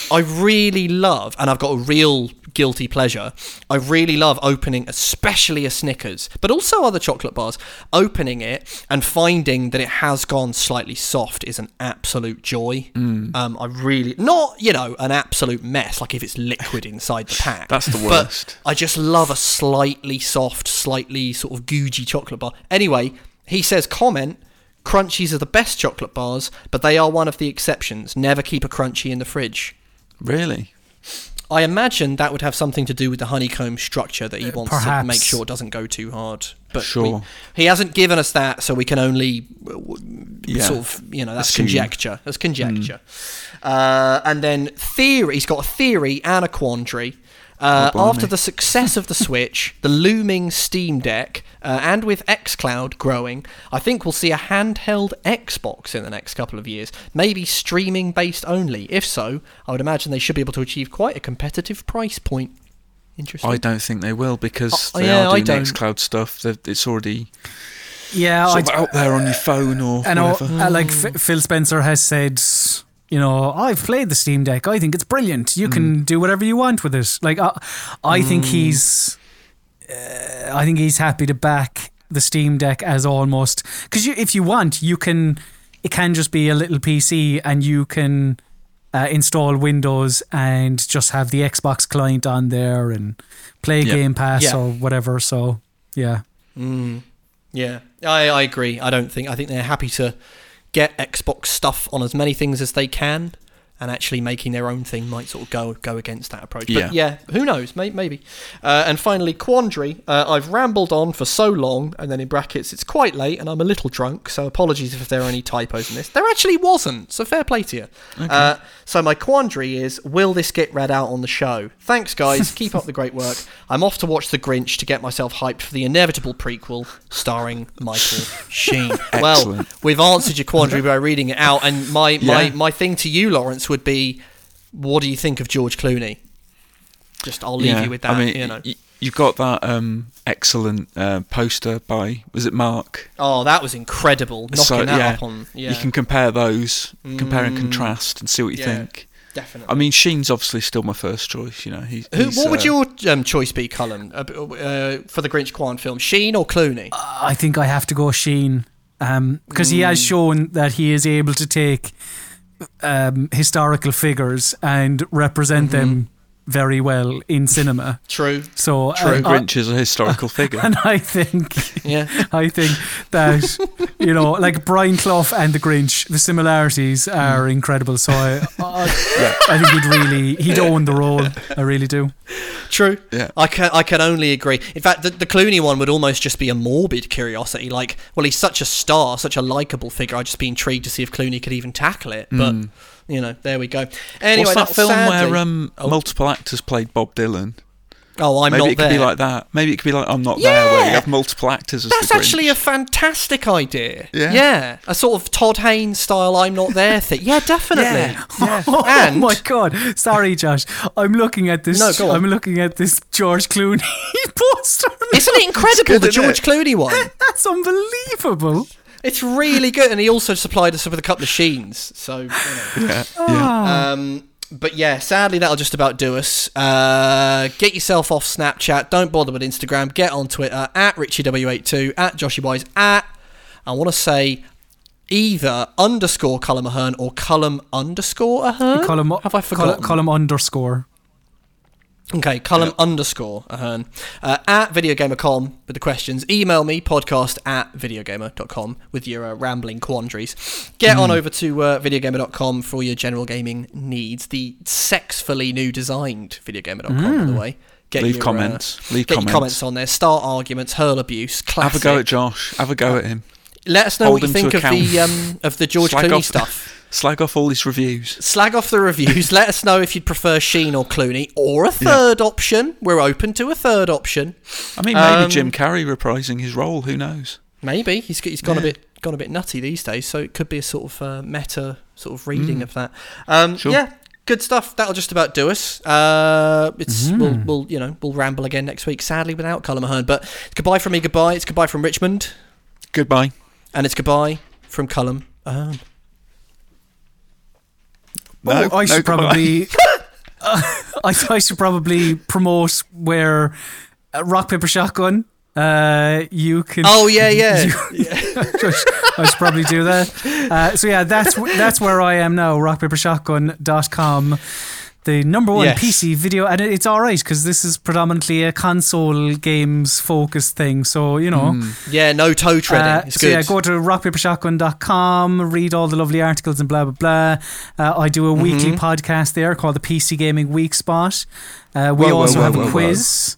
I really love, and I've got a real guilty pleasure. I really love opening, especially a Snickers, but also other chocolate bars. Opening it and finding that it has gone slightly soft is an absolute joy. Mm. Um, I really not you know an absolute mess like if it's liquid inside the pack. That's the But worst. I just love a slightly soft, slightly sort of googey chocolate bar. Anyway, he says comment. Crunchies are the best chocolate bars, but they are one of the exceptions. Never keep a crunchy in the fridge. really. I imagine that would have something to do with the honeycomb structure that he wants to make sure it doesn't go too hard. But Sure. we- he hasn't given us that, so we can only uh, Yeah. sort of, you know, that's Assume. conjecture. That's conjecture. Uh, and then theory. He's got a theory and a quandary. Uh, Oh, blimey. after the success of the Switch, the looming Steam Deck, uh, and with xCloud growing, I think we'll see a handheld Xbox in the next couple of years. Maybe streaming based only. If so, I would imagine they should be able to achieve quite a competitive price point. Interesting. I don't think they will because Oh, they yeah, are I doing don't. Xcloud stuff. They've- It's already Yeah, sort of out there on your phone or I know, whatever. uh, like F- Phil Spencer has said, you know, I've played the Steam Deck. I think it's brilliant. You can do whatever you want with it. Like, I, I think he's, uh, I think he's happy to back the Steam Deck as almost because you, if you want, you can. It can just be a little PC, and you can uh, install Windows and just have the Xbox client on there and play Yeah. Game Pass Yeah. or whatever. So, yeah. Mm, yeah, I, I agree. I don't think I think they're happy to get Xbox stuff on as many things as they can, and actually making their own thing might sort of go go against that approach. Yeah. But yeah, who knows? May, maybe. Uh, and finally, quandary. Uh, I've rambled on for so long, and then in brackets, it's quite late, and I'm a little drunk. So apologies if there are any typos in this. There actually wasn't. So fair play to you. Uh, so my quandary is: Will this get read out on the show? Thanks, guys. Keep up the great work. I'm off to watch The Grinch to get myself hyped for the inevitable prequel starring Michael Sheen. well, we've answered your quandary by reading it out, and my, my, Yeah. my thing to you, Lawrence, would be, what do you think of George Clooney? Just I'll leave yeah, you with that. I mean, you know. y- you've got that um, excellent uh, poster by was it Mark? Oh, that was incredible! Knocking So, that yeah, up on. Yeah. You can compare those, compare and Mm. contrast, and see what you Yeah. think. Definitely. I mean, Sheen's obviously still my first choice. You know, he's. Who, he's, what would uh, your um, choice be, Colm, uh, uh, for the Grinch Quan film? Sheen or Clooney? I think I have to go Sheen because he has shown that he is able to take um, historical figures and represent them very well in cinema. True. So uh, True. I- I- Grinch is a historical figure. and I think Yeah. I think that you know, like Brian Clough and the Grinch, the similarities are mm. incredible. So I, I, I think he'd really he'd own the role. I really do. True. Yeah. I can I can only agree. In fact, the, the Clooney one would almost just be a morbid curiosity. Like, well, he's such a star, such a likable figure. I'd just be intrigued to see if Clooney could even tackle it. But mm. You know, there we go. Anyway, What's that film sadly- where um, Oh. multiple actors played Bob Dylan? Oh, I'm Maybe not it could be like that. Maybe it could be like I'm not there, where you have multiple actors as That's the actually a fantastic idea. Yeah. Yeah. A sort of Todd Haynes style I'm not there thing. Yeah, definitely. Yeah. Oh And- my god! Sorry, Josh. I'm looking at this. No, go on. I'm looking at this George Clooney poster. Isn't it incredible, good, the George it? Clooney one? That's unbelievable. It's really good. And he also supplied us with a couple of sheens. So, you know. Yeah. yeah. Um, but yeah, sadly, that'll just about do us. Uh, get yourself off Snapchat. Don't bother with Instagram. Get on Twitter at RichieW82, at Joshy Wise, at, I want to say, either underscore Colm Ahern or Colm underscore Ahern. Colm. Have I forgotten? Colm underscore. Okay, Colm underscore Ahern. Uh, at videogamer.com with the questions. Email me, podcast at videogamer.com with your uh, rambling quandaries. Get Hmm. on over to uh, videogamer.com for all your general gaming needs. The sexfully new designed videogamer.com, by the way. Get Hmm. Leave your, uh, comments. Leave get comments. comments on there. Start arguments, hurl abuse, classic. Have a go at Josh. Have a go at him. Let us know hold what you think of the um, of the George Slag Clooney off- stuff. Slag off all these reviews. Slag off the reviews. Let us know if you'd prefer Sheen or Clooney or a third option. We're open to a third option. I mean, maybe Um, Jim Carrey reprising his role. Who knows? Maybe he's he's gone a bit gone a bit nutty these days, so it could be a sort of uh, meta sort of reading of that. Um, Sure. Yeah, good stuff. That'll just about do us. Uh, it's we'll, we'll you know we'll ramble again next week. Sadly, without Colm Ahern, but goodbye from me. Goodbye. It's goodbye from Richmond, Goodbye. and it's goodbye from Colm Ahern. No, oh, I no, should goodbye. probably. Uh, I, I should probably promote where uh, rock paper shotgun. Uh, you can. Oh yeah, yeah. You- I should probably do that. Uh, so yeah, that's that's where I am now. Rockpapershotgun.com. The number one Yes. PC video, and it's all right because this is predominantly a console games focused thing. So you know, yeah, no toe treading. uh, it's so good. yeah, go to rockpapershotgun.com, read all the lovely articles and blah blah blah. Uh, I do a weekly Mm-hmm. podcast there called the PC Gaming Week Spot. Uh, we Whoa, whoa, also whoa, have whoa, a whoa. quiz.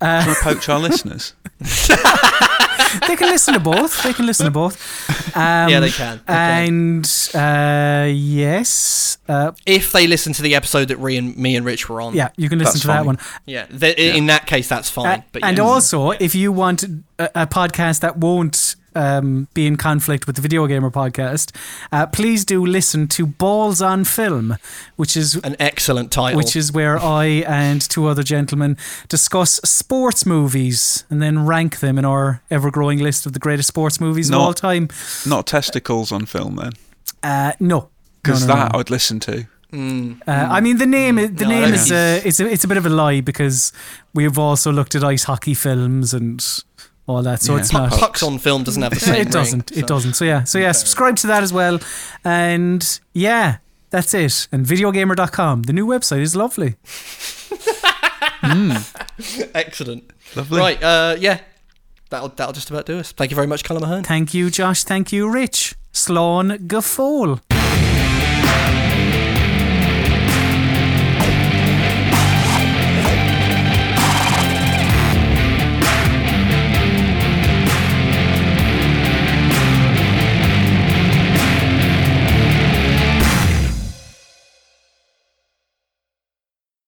Trying to poach our listeners. They can listen to both. They can listen to both. Um, Yeah, they can. They can. And uh, yes, uh, if they listen to the episode that Ree and me and Rich were on, yeah, you can listen That's to that one. yeah, th- in that case, that's fine. Uh, but and yeah. also, if you want a, a podcast that won't um, be in conflict with the Video Gamer podcast, uh, please do listen to Balls on Film, which is an excellent title. which is where I and two other gentlemen discuss sports movies and then rank them in our ever-growing list of the greatest sports movies No. of all time. Not testicles on film then, Uh, no, because no, no, that no. I'd listen to. Mm. Uh, I mean, the name is the No, name is think uh, it's a it's a bit of a lie because we've also looked at ice hockey films and all that, so Yeah. it's Puck- not. Pucks on film doesn't have the same. it ring, doesn't. so- It doesn't. So yeah. So yeah. Subscribe to that as well, and yeah, that's it. And videogamer.com, the new website is lovely. Excellent. Lovely. Right. Uh, yeah. That'll that'll just about do us. Thank you very much, Colm Ahern. Thank you, Josh. Thank you, Rich. Sloan Gaffol.